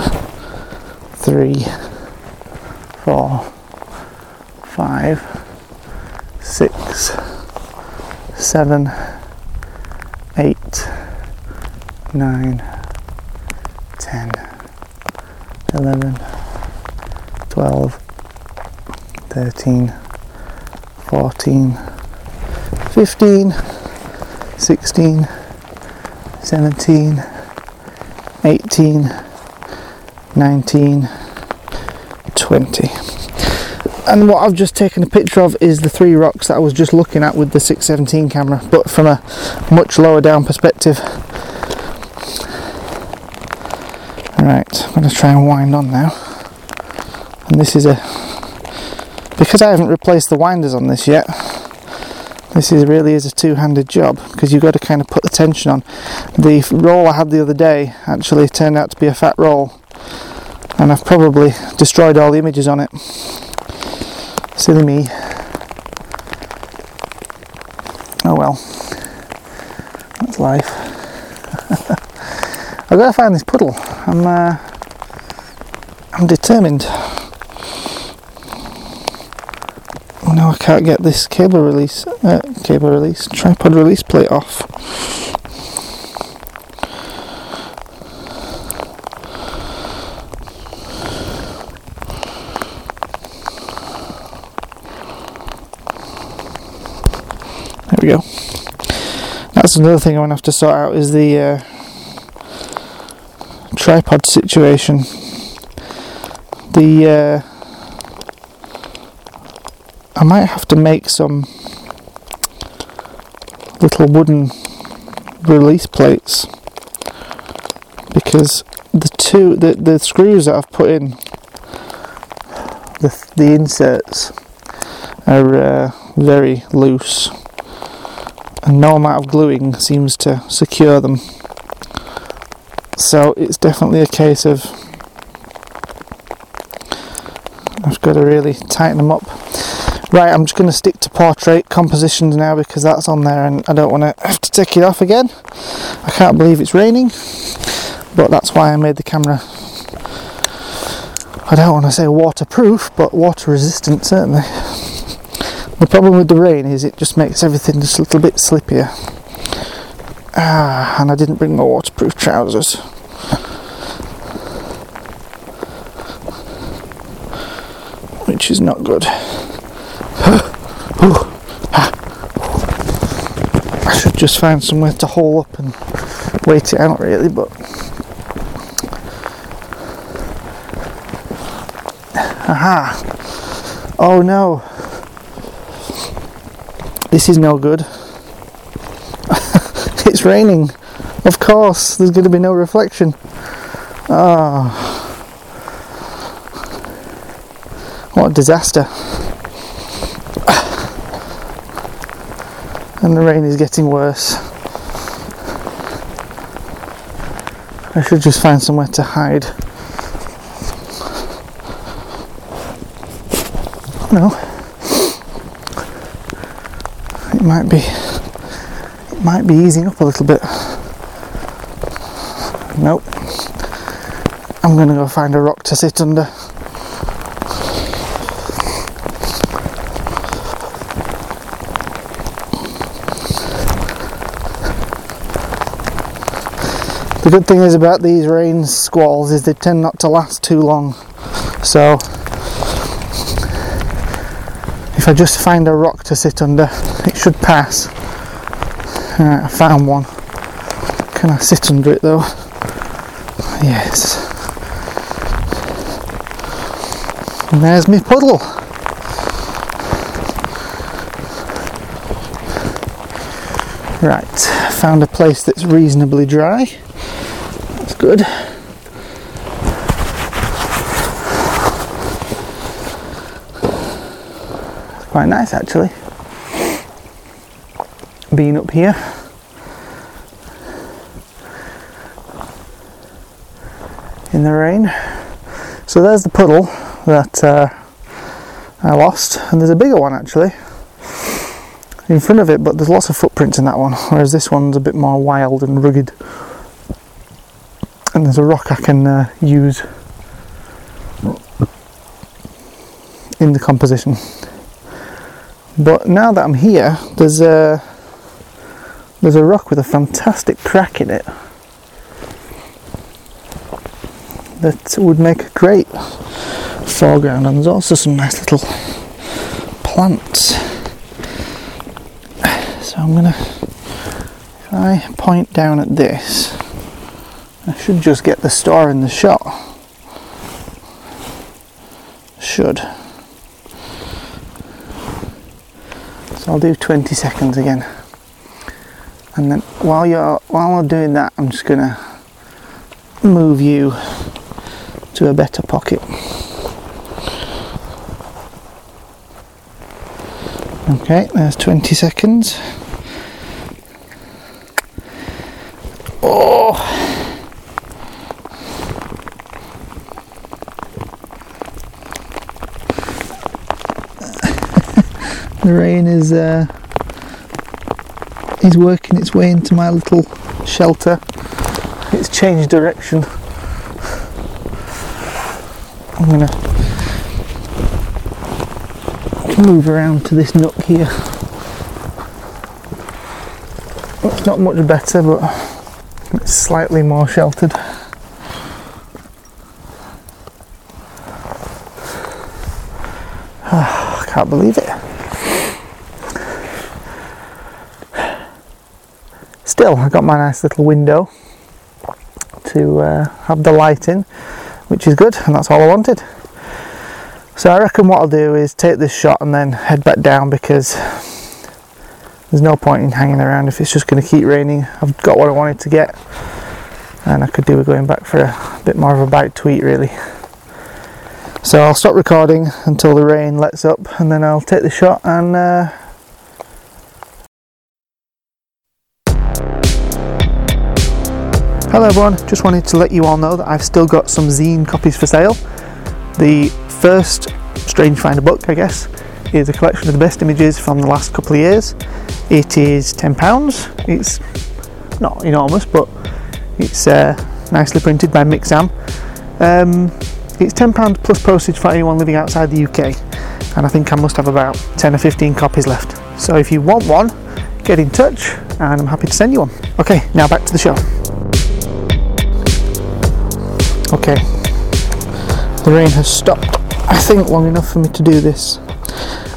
[SPEAKER 2] three, four, five, six, seven, eight, nine, ten, eleven, twelve, thirteen, fourteen, fifteen, sixteen, seventeen, eighteen, nineteen, twenty. And what I've just taken a picture of is the three rocks that I was just looking at with the 617 camera, but from a much lower down perspective. Alright, I'm going to try and wind on now. And this is a. Because I haven't replaced the winders on this yet, this is really is a two-handed job because you've got to kind of put the tension on. The roll I had the other day actually turned out to be a fat roll, and I've probably destroyed all the images on it. Silly me. Oh well, that's life. (laughs) I've got to find this puddle. I'm, uh, I'm determined. Oh no, I can't get this cable release, uh, cable release, tripod release plate off. There we go. That's another thing I'm gonna have to sort out is the uh, tripod situation. The uh, might have to make some little wooden release plates because the two the, the screws that I've put in the the inserts are uh, very loose and no amount of gluing seems to secure them. So it's definitely a case of I've got to really tighten them up Right, I'm just going to stick to portrait compositions now because that's on there and I don't want to have to take it off again. I can't believe it's raining, but that's why I made the camera. I don't want to say waterproof, but water resistant certainly. The problem with the rain is it just makes everything just a little bit slippier. Ah, and I didn't bring my waterproof trousers. Which is not good. I should just find somewhere to hole up and wait it out really, but aha! Oh no! This is no good. (laughs) it's raining. Of course, there's going to be no reflection. Ah, what a disaster! And the rain is getting worse. I should just find somewhere to hide. No. It might be it might be easing up a little bit. Nope. I'm gonna go find a rock to sit under. The good thing is about these rain squalls is they tend not to last too long. So if I just find a rock to sit under, it should pass. I found one. Can I sit under it though? Yes. And there's my puddle. Right, found a place that's reasonably dry. Good. Quite nice actually. Being up here. In the rain. So there's the puddle that uh, I lost, and there's a bigger one actually in front of it, but there's lots of footprints in that one, whereas this one's a bit more wild and rugged. There's a rock I can uh, use in the composition. But now that I'm here, there's a there's a rock with a fantastic crack in it that would make a great foreground, and there's also some nice little plants. So I'm gonna, if I point down at this, I should just get the star in the shot. Should. So I'll do 20 seconds again. And then while you're while I'm doing that I'm just gonna move you to a better pocket. Okay, there's 20 seconds. The rain is uh, is working its way into my little shelter. It's changed direction. I'm gonna move around to this nook here. It's not much better, but it's slightly more sheltered. (sighs) I can't believe it. Still, I got my nice little window to uh, have the light in, which is good, and that's all I wanted. So I reckon what I'll do is take this shot and then head back down because there's no point in hanging around if it's just going to keep raining. I've got what I wanted to get, and I could do with going back for a bit more of a bite to eat, really. So I'll stop recording until the rain lets up, and then I'll take the shot and. Uh, Hello everyone, just wanted to let you all know that I've still got some zine copies for sale. The first Strange Finder book, I guess, is a collection of the best images from the last couple of years. It is £10. It's not enormous, but it's uh, nicely printed by Mixam. Um, it's £10 plus postage for anyone living outside the UK, and I think I must have about 10 or 15 copies left. So if you want one, get in touch, and I'm happy to send you one. Okay, now back to the show. Okay, the rain has stopped, I think, long enough for me to do this.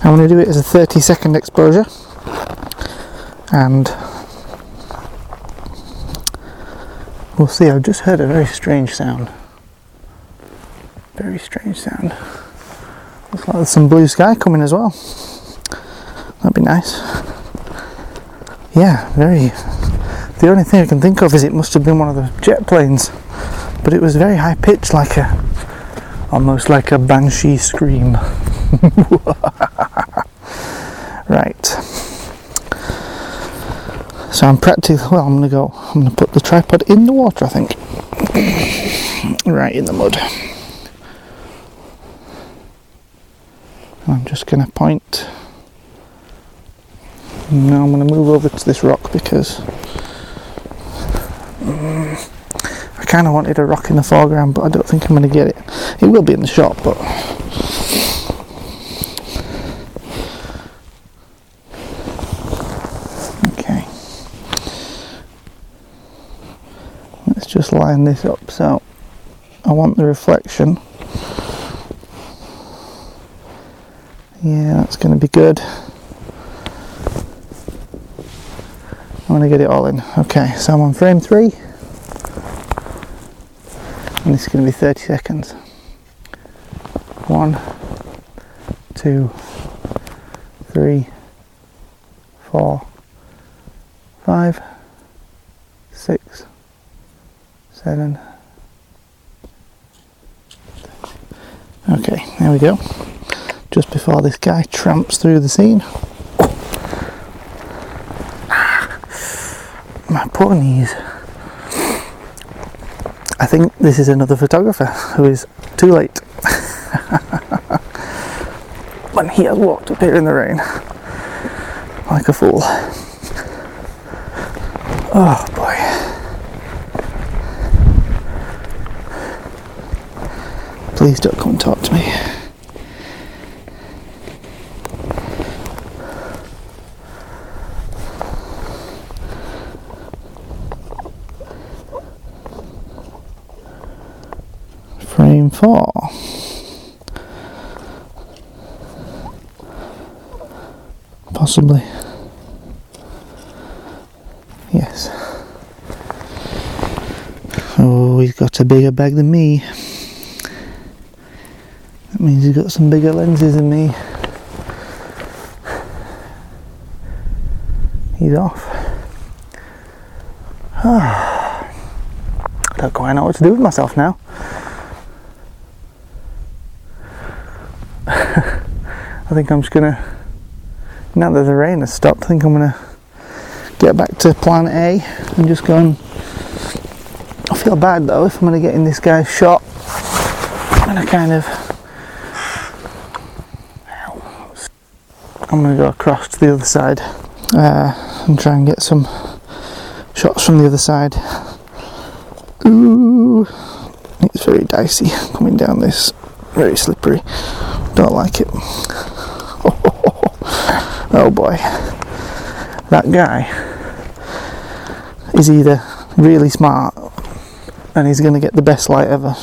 [SPEAKER 2] I'm going to do it as a 30 second exposure and we'll see. I've just heard a very strange sound. Very strange sound. Looks like there's some blue sky coming as well. That'd be nice. Yeah, very. The only thing I can think of is it must have been one of the jet planes but it was very high pitched, like a almost like a banshee scream. (laughs) right. So I'm practically well. I'm gonna go. I'm gonna put the tripod in the water. I think. (coughs) right in the mud. I'm just gonna point. Now I'm gonna move over to this rock because. Um, kind of wanted a rock in the foreground, but I don't think I'm going to get it. It will be in the shot, but okay. Let's just line this up so I want the reflection. Yeah, that's going to be good. I'm going to get it all in. Okay, so I'm on frame three. And this is going to be 30 seconds. One, two, three, four, five, six, seven. Okay, there we go. Just before this guy tramps through the scene. Ah, my poor knees. I think this is another photographer who is too late. (laughs) when he has walked up here in the rain like a fool. Oh boy. Please don't come and talk to me. Frame. Possibly. Yes. Oh, he's got a bigger bag than me. That means he's got some bigger lenses than me. He's off. (sighs) I don't quite know what to do with myself now. I think I'm just gonna, now that the rain has stopped, I think I'm gonna get back to plan A and just go and. I feel bad though if I'm gonna get in this guy's shot and I kind of. I'm gonna go across to the other side uh, and try and get some shots from the other side. Ooh, it's very dicey coming down this, very slippery. Don't like it. Oh boy. That guy is either really smart and he's going to get the best light ever,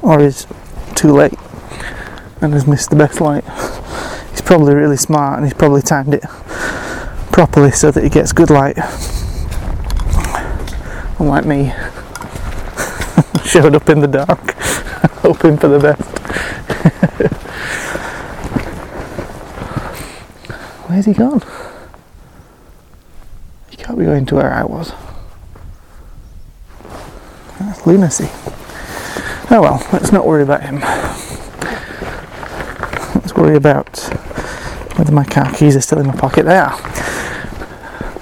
[SPEAKER 2] or he's too late and has missed the best light. He's probably really smart and he's probably timed it properly so that he gets good light. Unlike me, (laughs) showed up in the dark, (laughs) hoping for the best. Where's he gone? He can't be going to where I was. That's lunacy. Oh well, let's not worry about him. Let's worry about whether my car keys are still in my pocket. They are.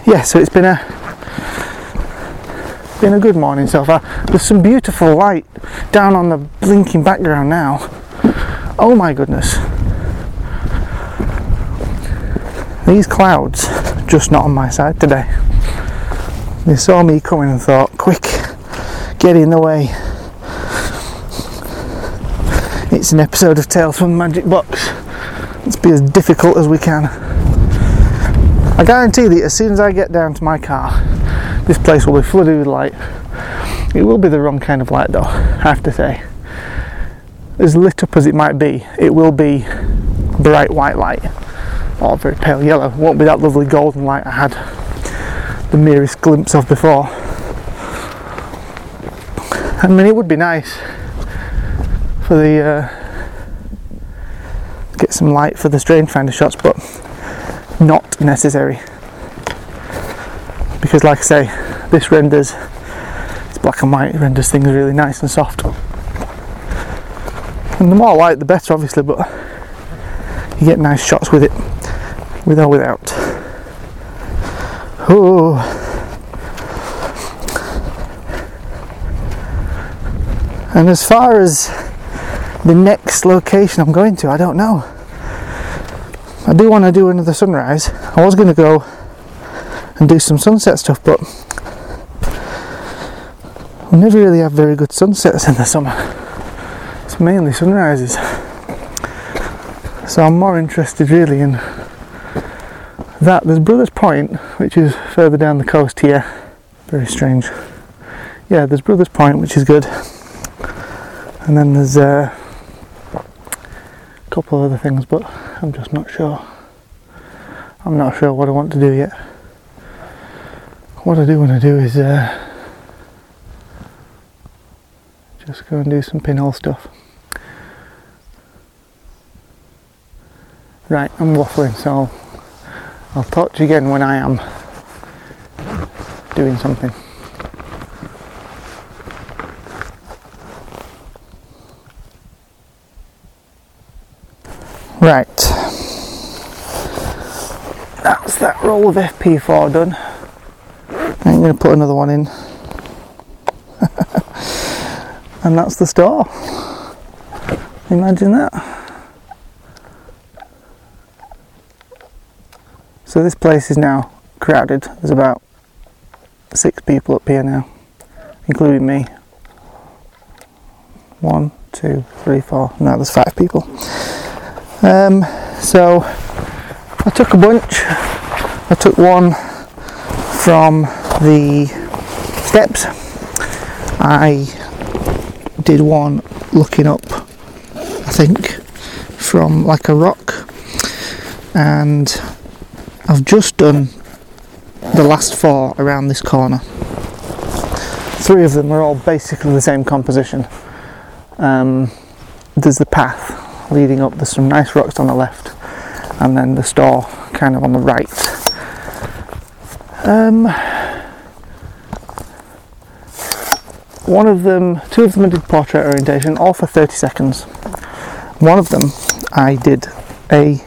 [SPEAKER 2] Yeah, so it's been a been a good morning so far. There's some beautiful light down on the blinking background now. Oh my goodness. These clouds just not on my side today. They saw me coming and thought, quick, get in the way. It's an episode of Tales from the Magic Box. Let's be as difficult as we can. I guarantee that as soon as I get down to my car, this place will be flooded with light. It will be the wrong kind of light though, I have to say. As lit up as it might be, it will be bright white light or very pale yellow. It won't be that lovely golden light I had the merest glimpse of before. I mean, it would be nice for the uh, get some light for the strange finder shots, but not necessary because, like I say, this renders it's black and white. It renders things really nice and soft. And the more light, the better, obviously, but you get nice shots with it, with or without. Oh. And as far as the next location I'm going to, I don't know. I do want to do another sunrise. I was going to go and do some sunset stuff, but we never really have very good sunsets in the summer. It's mainly sunrises. So I'm more interested really in that. There's Brothers Point, which is further down the coast here. Very strange. Yeah, there's Brothers Point, which is good. And then there's uh, a couple of other things, but I'm just not sure. I'm not sure what I want to do yet. What I do want to do is uh, just go and do some pinhole stuff. Right, I'm waffling, so I'll talk to you again when I am doing something. Right, that's that roll of FP4 done. I'm going to put another one in. (laughs) and that's the Storr. Imagine that. So this place is now crowded. There's about six people up here now, including me. One, two, three, four. No, there's five people. Um, so I took a bunch. I took one from the steps. I did one looking up, I think, from like a rock, and I've just done the last four around this corner. Three of them are all basically the same composition. Um, there's the path leading up, there's some nice rocks on the left, and then the Storr kind of on the right. Um, one of them, two of them I did portrait orientation, all for 30 seconds. One of them I did a,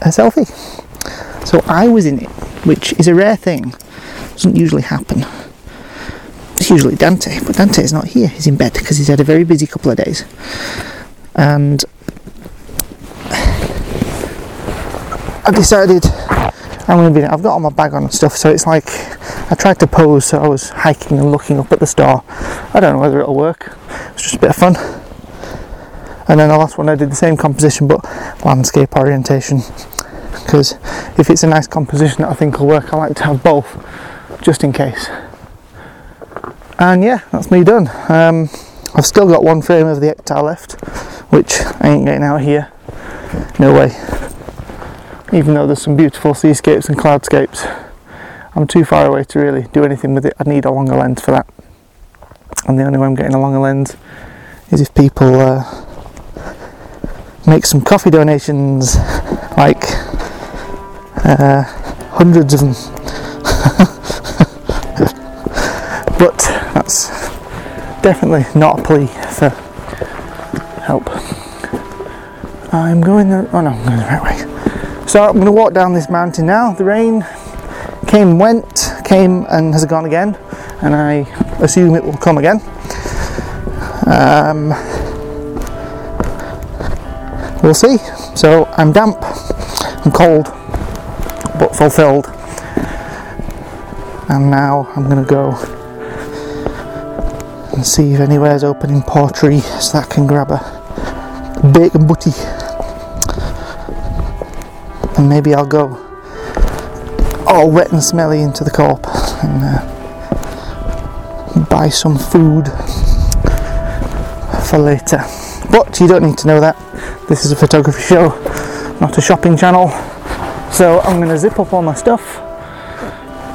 [SPEAKER 2] a selfie. So I was in it, which is a rare thing. Doesn't usually happen. It's usually Dante, but Dante is not here. He's in bed because he's had a very busy couple of days. And I decided I'm going to be. I've got all my bag on and stuff, so it's like I tried to pose. So I was hiking and looking up at the Storr. I don't know whether it'll work. It's just a bit of fun. And then the last one I did the same composition but landscape orientation. Because if it's a nice composition that I think will work, I like to have both just in case. And yeah, that's me done. Um, I've still got one frame of the Ektar left, which I ain't getting out here. No way even though there's some beautiful seascapes and cloudscapes I'm too far away to really do anything with it I need a longer lens for that and the only way I'm getting a longer lens is if people uh, make some coffee donations like uh, hundreds of them (laughs) but that's definitely not a plea for help I'm going the oh no I'm going the right way so I'm going to walk down this mountain now. The rain came, went, came, and has gone again, and I assume it will come again. Um, we'll see. So I'm damp, I'm cold, but fulfilled. And now I'm going to go and see if anywhere's open in Portree so that I can grab a bacon butty and maybe I'll go all wet and smelly into the co-op and uh, buy some food for later. But you don't need to know that. This is a photography show, not a shopping channel. So I'm going to zip up all my stuff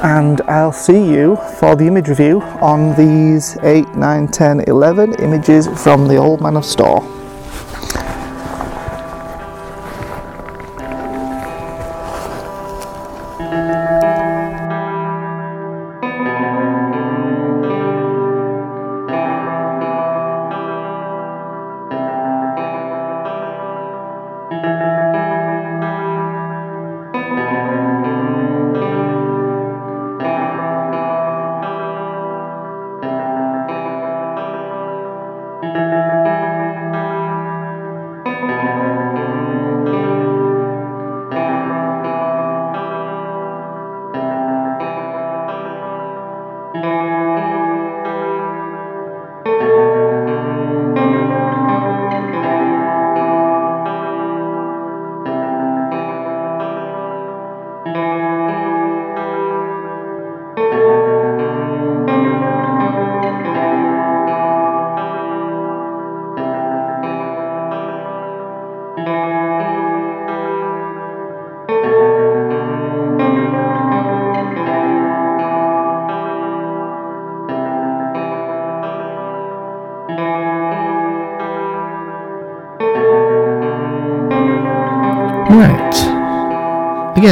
[SPEAKER 2] and I'll see you for the image review on these 8, 9, 10, 11 images from the Old Man of Storr.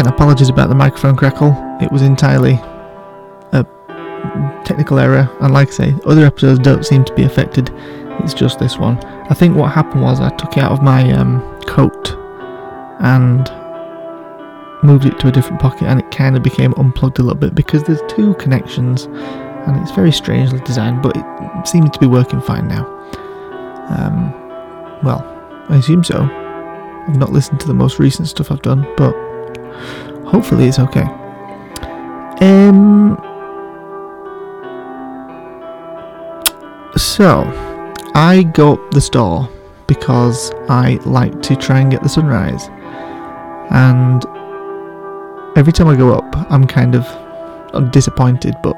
[SPEAKER 1] Again, apologies about the microphone crackle. It was entirely a technical error, and like I say, other episodes don't seem to be affected. It's just this one. I think what happened was I took it out of my um, coat and moved it to a different pocket, and it kind of became unplugged a little bit because there's two connections, and it's very strangely designed, but it seems to be working fine now. Um, well, I assume so. I've not listened to the most recent stuff I've done, but hopefully it's okay. Um. So, I go up the Storr because I like to try and get the sunrise, and every time I go up, I'm kind of I'm disappointed, but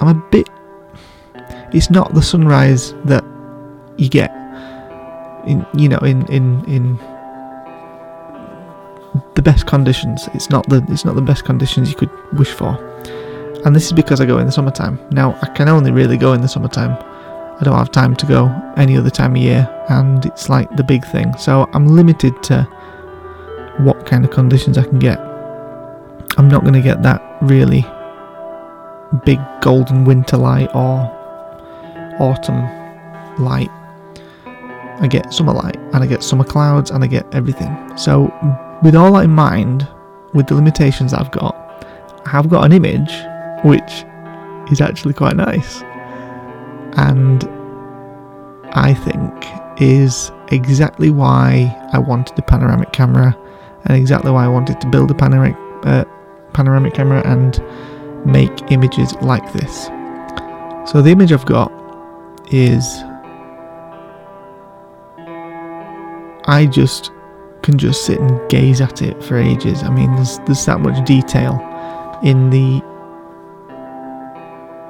[SPEAKER 1] I'm a bit. It's not the sunrise that you get in you know in in in the best conditions. It's not the it's not the best conditions you could wish for. And this is because I go in the summertime. Now I can only really go in the summertime. I don't have time to go any other time of year and it's like the big thing. So I'm limited to what kind of conditions I can get. I'm not going to get that really big golden winter light or autumn light. I get summer light and I get summer clouds and I get everything. So, with all that in mind, with the limitations I've got, I have got an image which is actually quite nice. And I think is exactly why I wanted a panoramic camera and exactly why I wanted to build a panoramic uh, panoramic camera and make images like this. So the image I've got is I just can just sit and gaze at it for ages. I mean, there's there's that much detail in the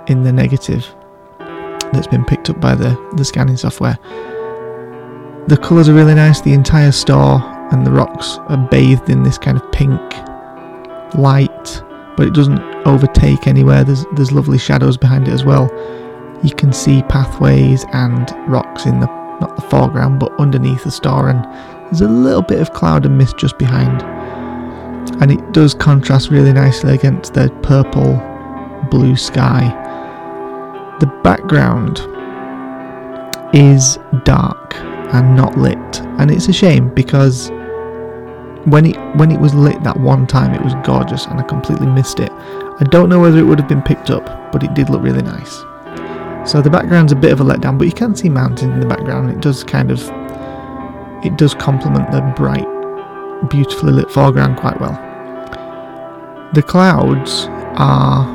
[SPEAKER 1] in the negative that's been picked up by the the scanning software. The colours are really nice. The entire Storr and the rocks are bathed in this kind of pink light, but it doesn't overtake anywhere. There's there's lovely shadows behind it as well. You can see pathways and rocks in the not the foreground but underneath the Storr and there's a little bit of cloud and mist just behind. And it does contrast really nicely against the purple blue sky. The background is dark and not lit, and it's a shame because when it when it was lit that one time it was gorgeous and I completely missed it. I don't know whether it would have been picked up, but it did look really nice. So the background's a bit of a letdown, but you can see mountains in the background. It does kind of it does complement the bright, beautifully lit foreground quite well. The clouds are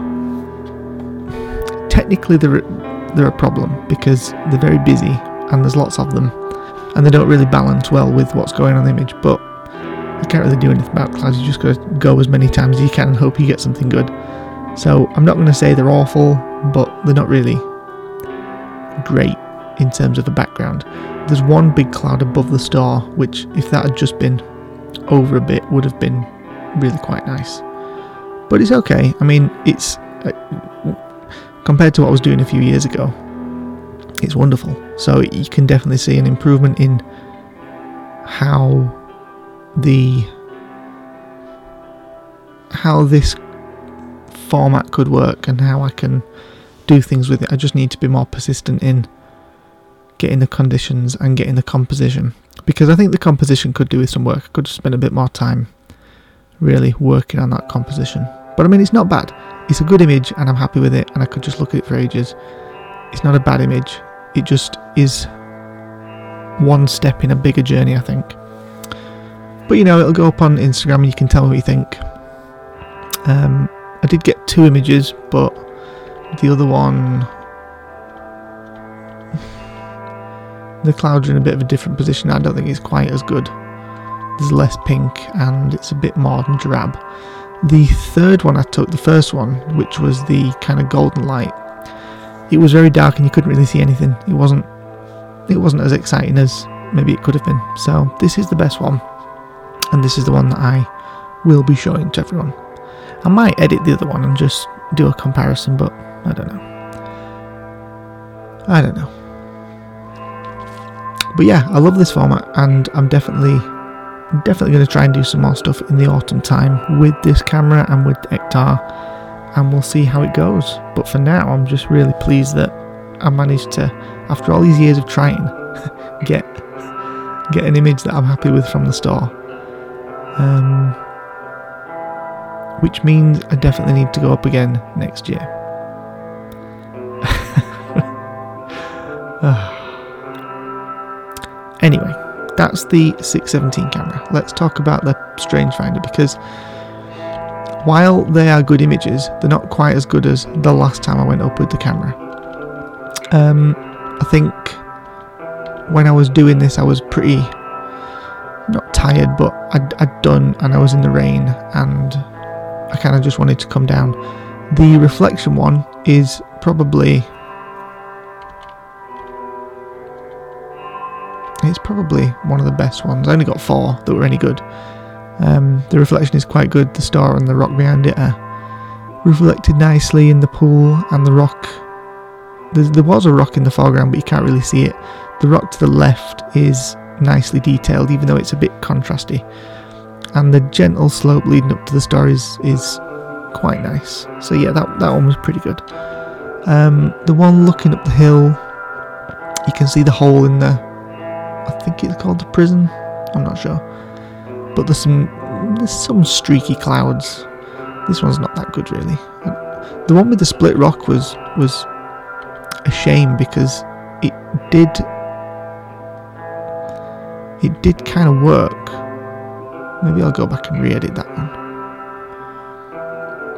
[SPEAKER 1] technically they're they're a problem because they're very busy and there's lots of them, and they don't really balance well with what's going on in the image. But you can't really do anything about clouds. You just got to go as many times as you can and hope you get something good. So I'm not going to say they're awful, but they're not really great in terms of the background. There's one big cloud above the Storr, which, if that had just been over a bit, would have been really quite nice. But it's okay. I mean, it's uh, compared to what I was doing a few years ago, it's wonderful. So you can definitely see an improvement in how the how this format could work and how I can do things with it. I just need to be more persistent in getting the conditions and getting the composition because I think the composition could do with some work. I could spend a bit more time really working on that composition. But I mean, it's not bad. It's a good image and I'm happy with it and I could just look at it for ages. It's not a bad image. It just is one step in a bigger journey, I think. But you know, it'll go up on Instagram and you can tell me what you think. Um, I did get two images, but the other one, the clouds are in a bit of a different position. I don't think it's quite as good. There's less pink and it's a bit more drab. The third one I took, the first one, which was the kind of golden light, it was very dark and you couldn't really see anything. It wasn't it wasn't as exciting as maybe it could have been. So this is the best one. And this is the one that I will be showing to everyone. I might edit the other one and just do a comparison, but I don't know. I don't know. But yeah, I love this format and I'm definitely definitely going to try and do some more stuff in the autumn time with this camera and with Ektar, and we'll see how it goes. But for now, I'm just really pleased that I managed to, after all these years of trying, (laughs) get get an image that I'm happy with from the Storr. Um, which means I definitely need to go up again next year. (laughs) that's the 617 camera. Let's talk about the Strangefinder because while they are good images, they're not quite as good as the last time I went up with the camera. Um, I think when I was doing this, I was pretty not tired, but I'd, I'd done and I was in the rain and I kind of just wanted to come down. The reflection one is probably it's probably one of the best ones. I only got four that were any good. Um, the reflection is quite good. The Storr and the rock behind it are reflected nicely in the pool, and the rock. There, there was a rock in the foreground, but you can't really see it. The rock to the left is nicely detailed, even though it's a bit contrasty. And the gentle slope leading up to the Storr is, is quite nice. So yeah, that that one was pretty good. Um, the one looking up the hill, you can see the hole in the. I think it's called the prison. I'm not sure, but there's some there's some streaky clouds. This one's not that good really. The one with the split rock was was a shame because it did it did kind of work. Maybe I'll go back and re-edit that one.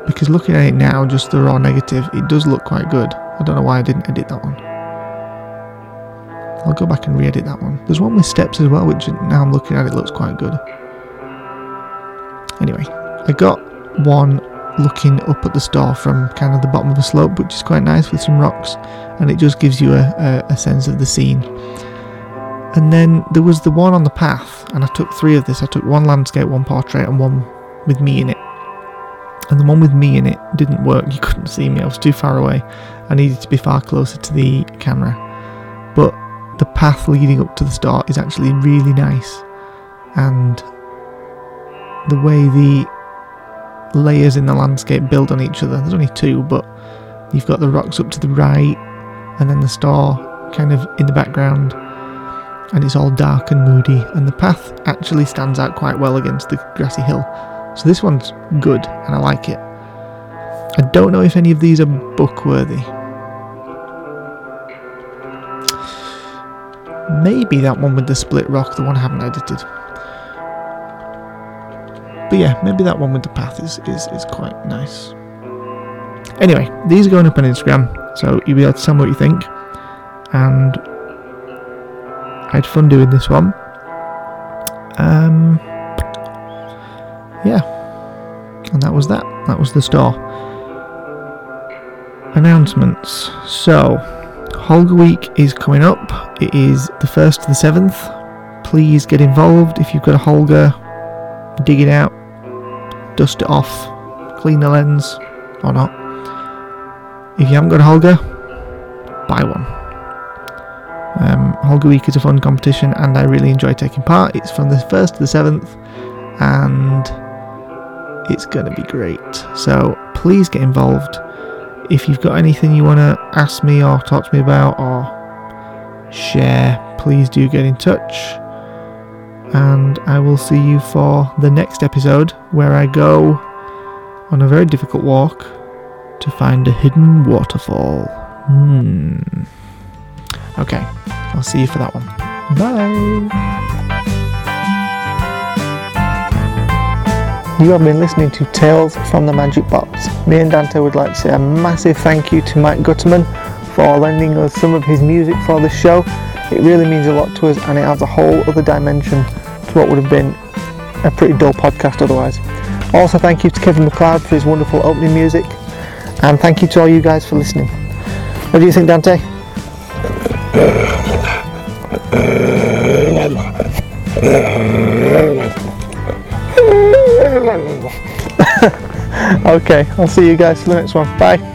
[SPEAKER 1] Because looking at it now, just the raw negative, it does look quite good. I don't know why I didn't edit that one. I'll go back and re-edit that one. There's one with steps as well, which now I'm looking at it looks quite good. Anyway, I got one looking up at the Storr from kind of the bottom of a slope, which is quite nice with some rocks, and it just gives you a, a, a sense of the scene. And then there was the one on the path, and I took three of this. I took one landscape, one portrait, and one with me in it. And the one with me in it didn't work. You couldn't see me. I was too far away. I needed to be far closer to the camera. But the path leading up to the start is actually really nice. And the way the layers in the landscape build on each other, there's only two, but you've got the rocks up to the right, and then the Storr kind of in the background and it's all dark and moody, and the path actually stands out quite well against the grassy hill. So this one's good, and I like it. I don't know if any of these are book worthy. Maybe that one with the split rock, the one I haven't edited. But yeah, maybe that one with the path is, is, is quite nice. Anyway, these are going up on Instagram, so you'll be able to tell me what you think. And I had fun doing this one. Um, yeah, and that was that. That was the Storr. Announcements. So, Holga Week is coming up. It is the 1st to the 7th. Please get involved if you've got a Holga. Dig it out, dust it off, clean the lens or not. If you haven't got a Holga, buy one. Um, Holga Week is a fun competition and I really enjoy taking part. It's from the 1st to the 7th and it's going to be great. So please get involved. If you've got anything you want to ask me or talk to me about or share, please do get in touch. And I will see you for the next episode where I go on a very difficult walk to find a hidden waterfall. Hmm. Okay, I'll see you for that one. Bye. You have been listening to Tales from the Magic Box. Me and Dante would like to say a massive thank you to Mike Gutterman for lending us some of his music for this show. It really means a lot to us and it adds a whole other dimension to what would have been a pretty dull podcast otherwise. Also, thank you to Kevin MacLeod for his wonderful opening music, and thank you to all you guys for listening. What do you think, Dante? (laughs) okay, I'll see you guys for the next one. Bye.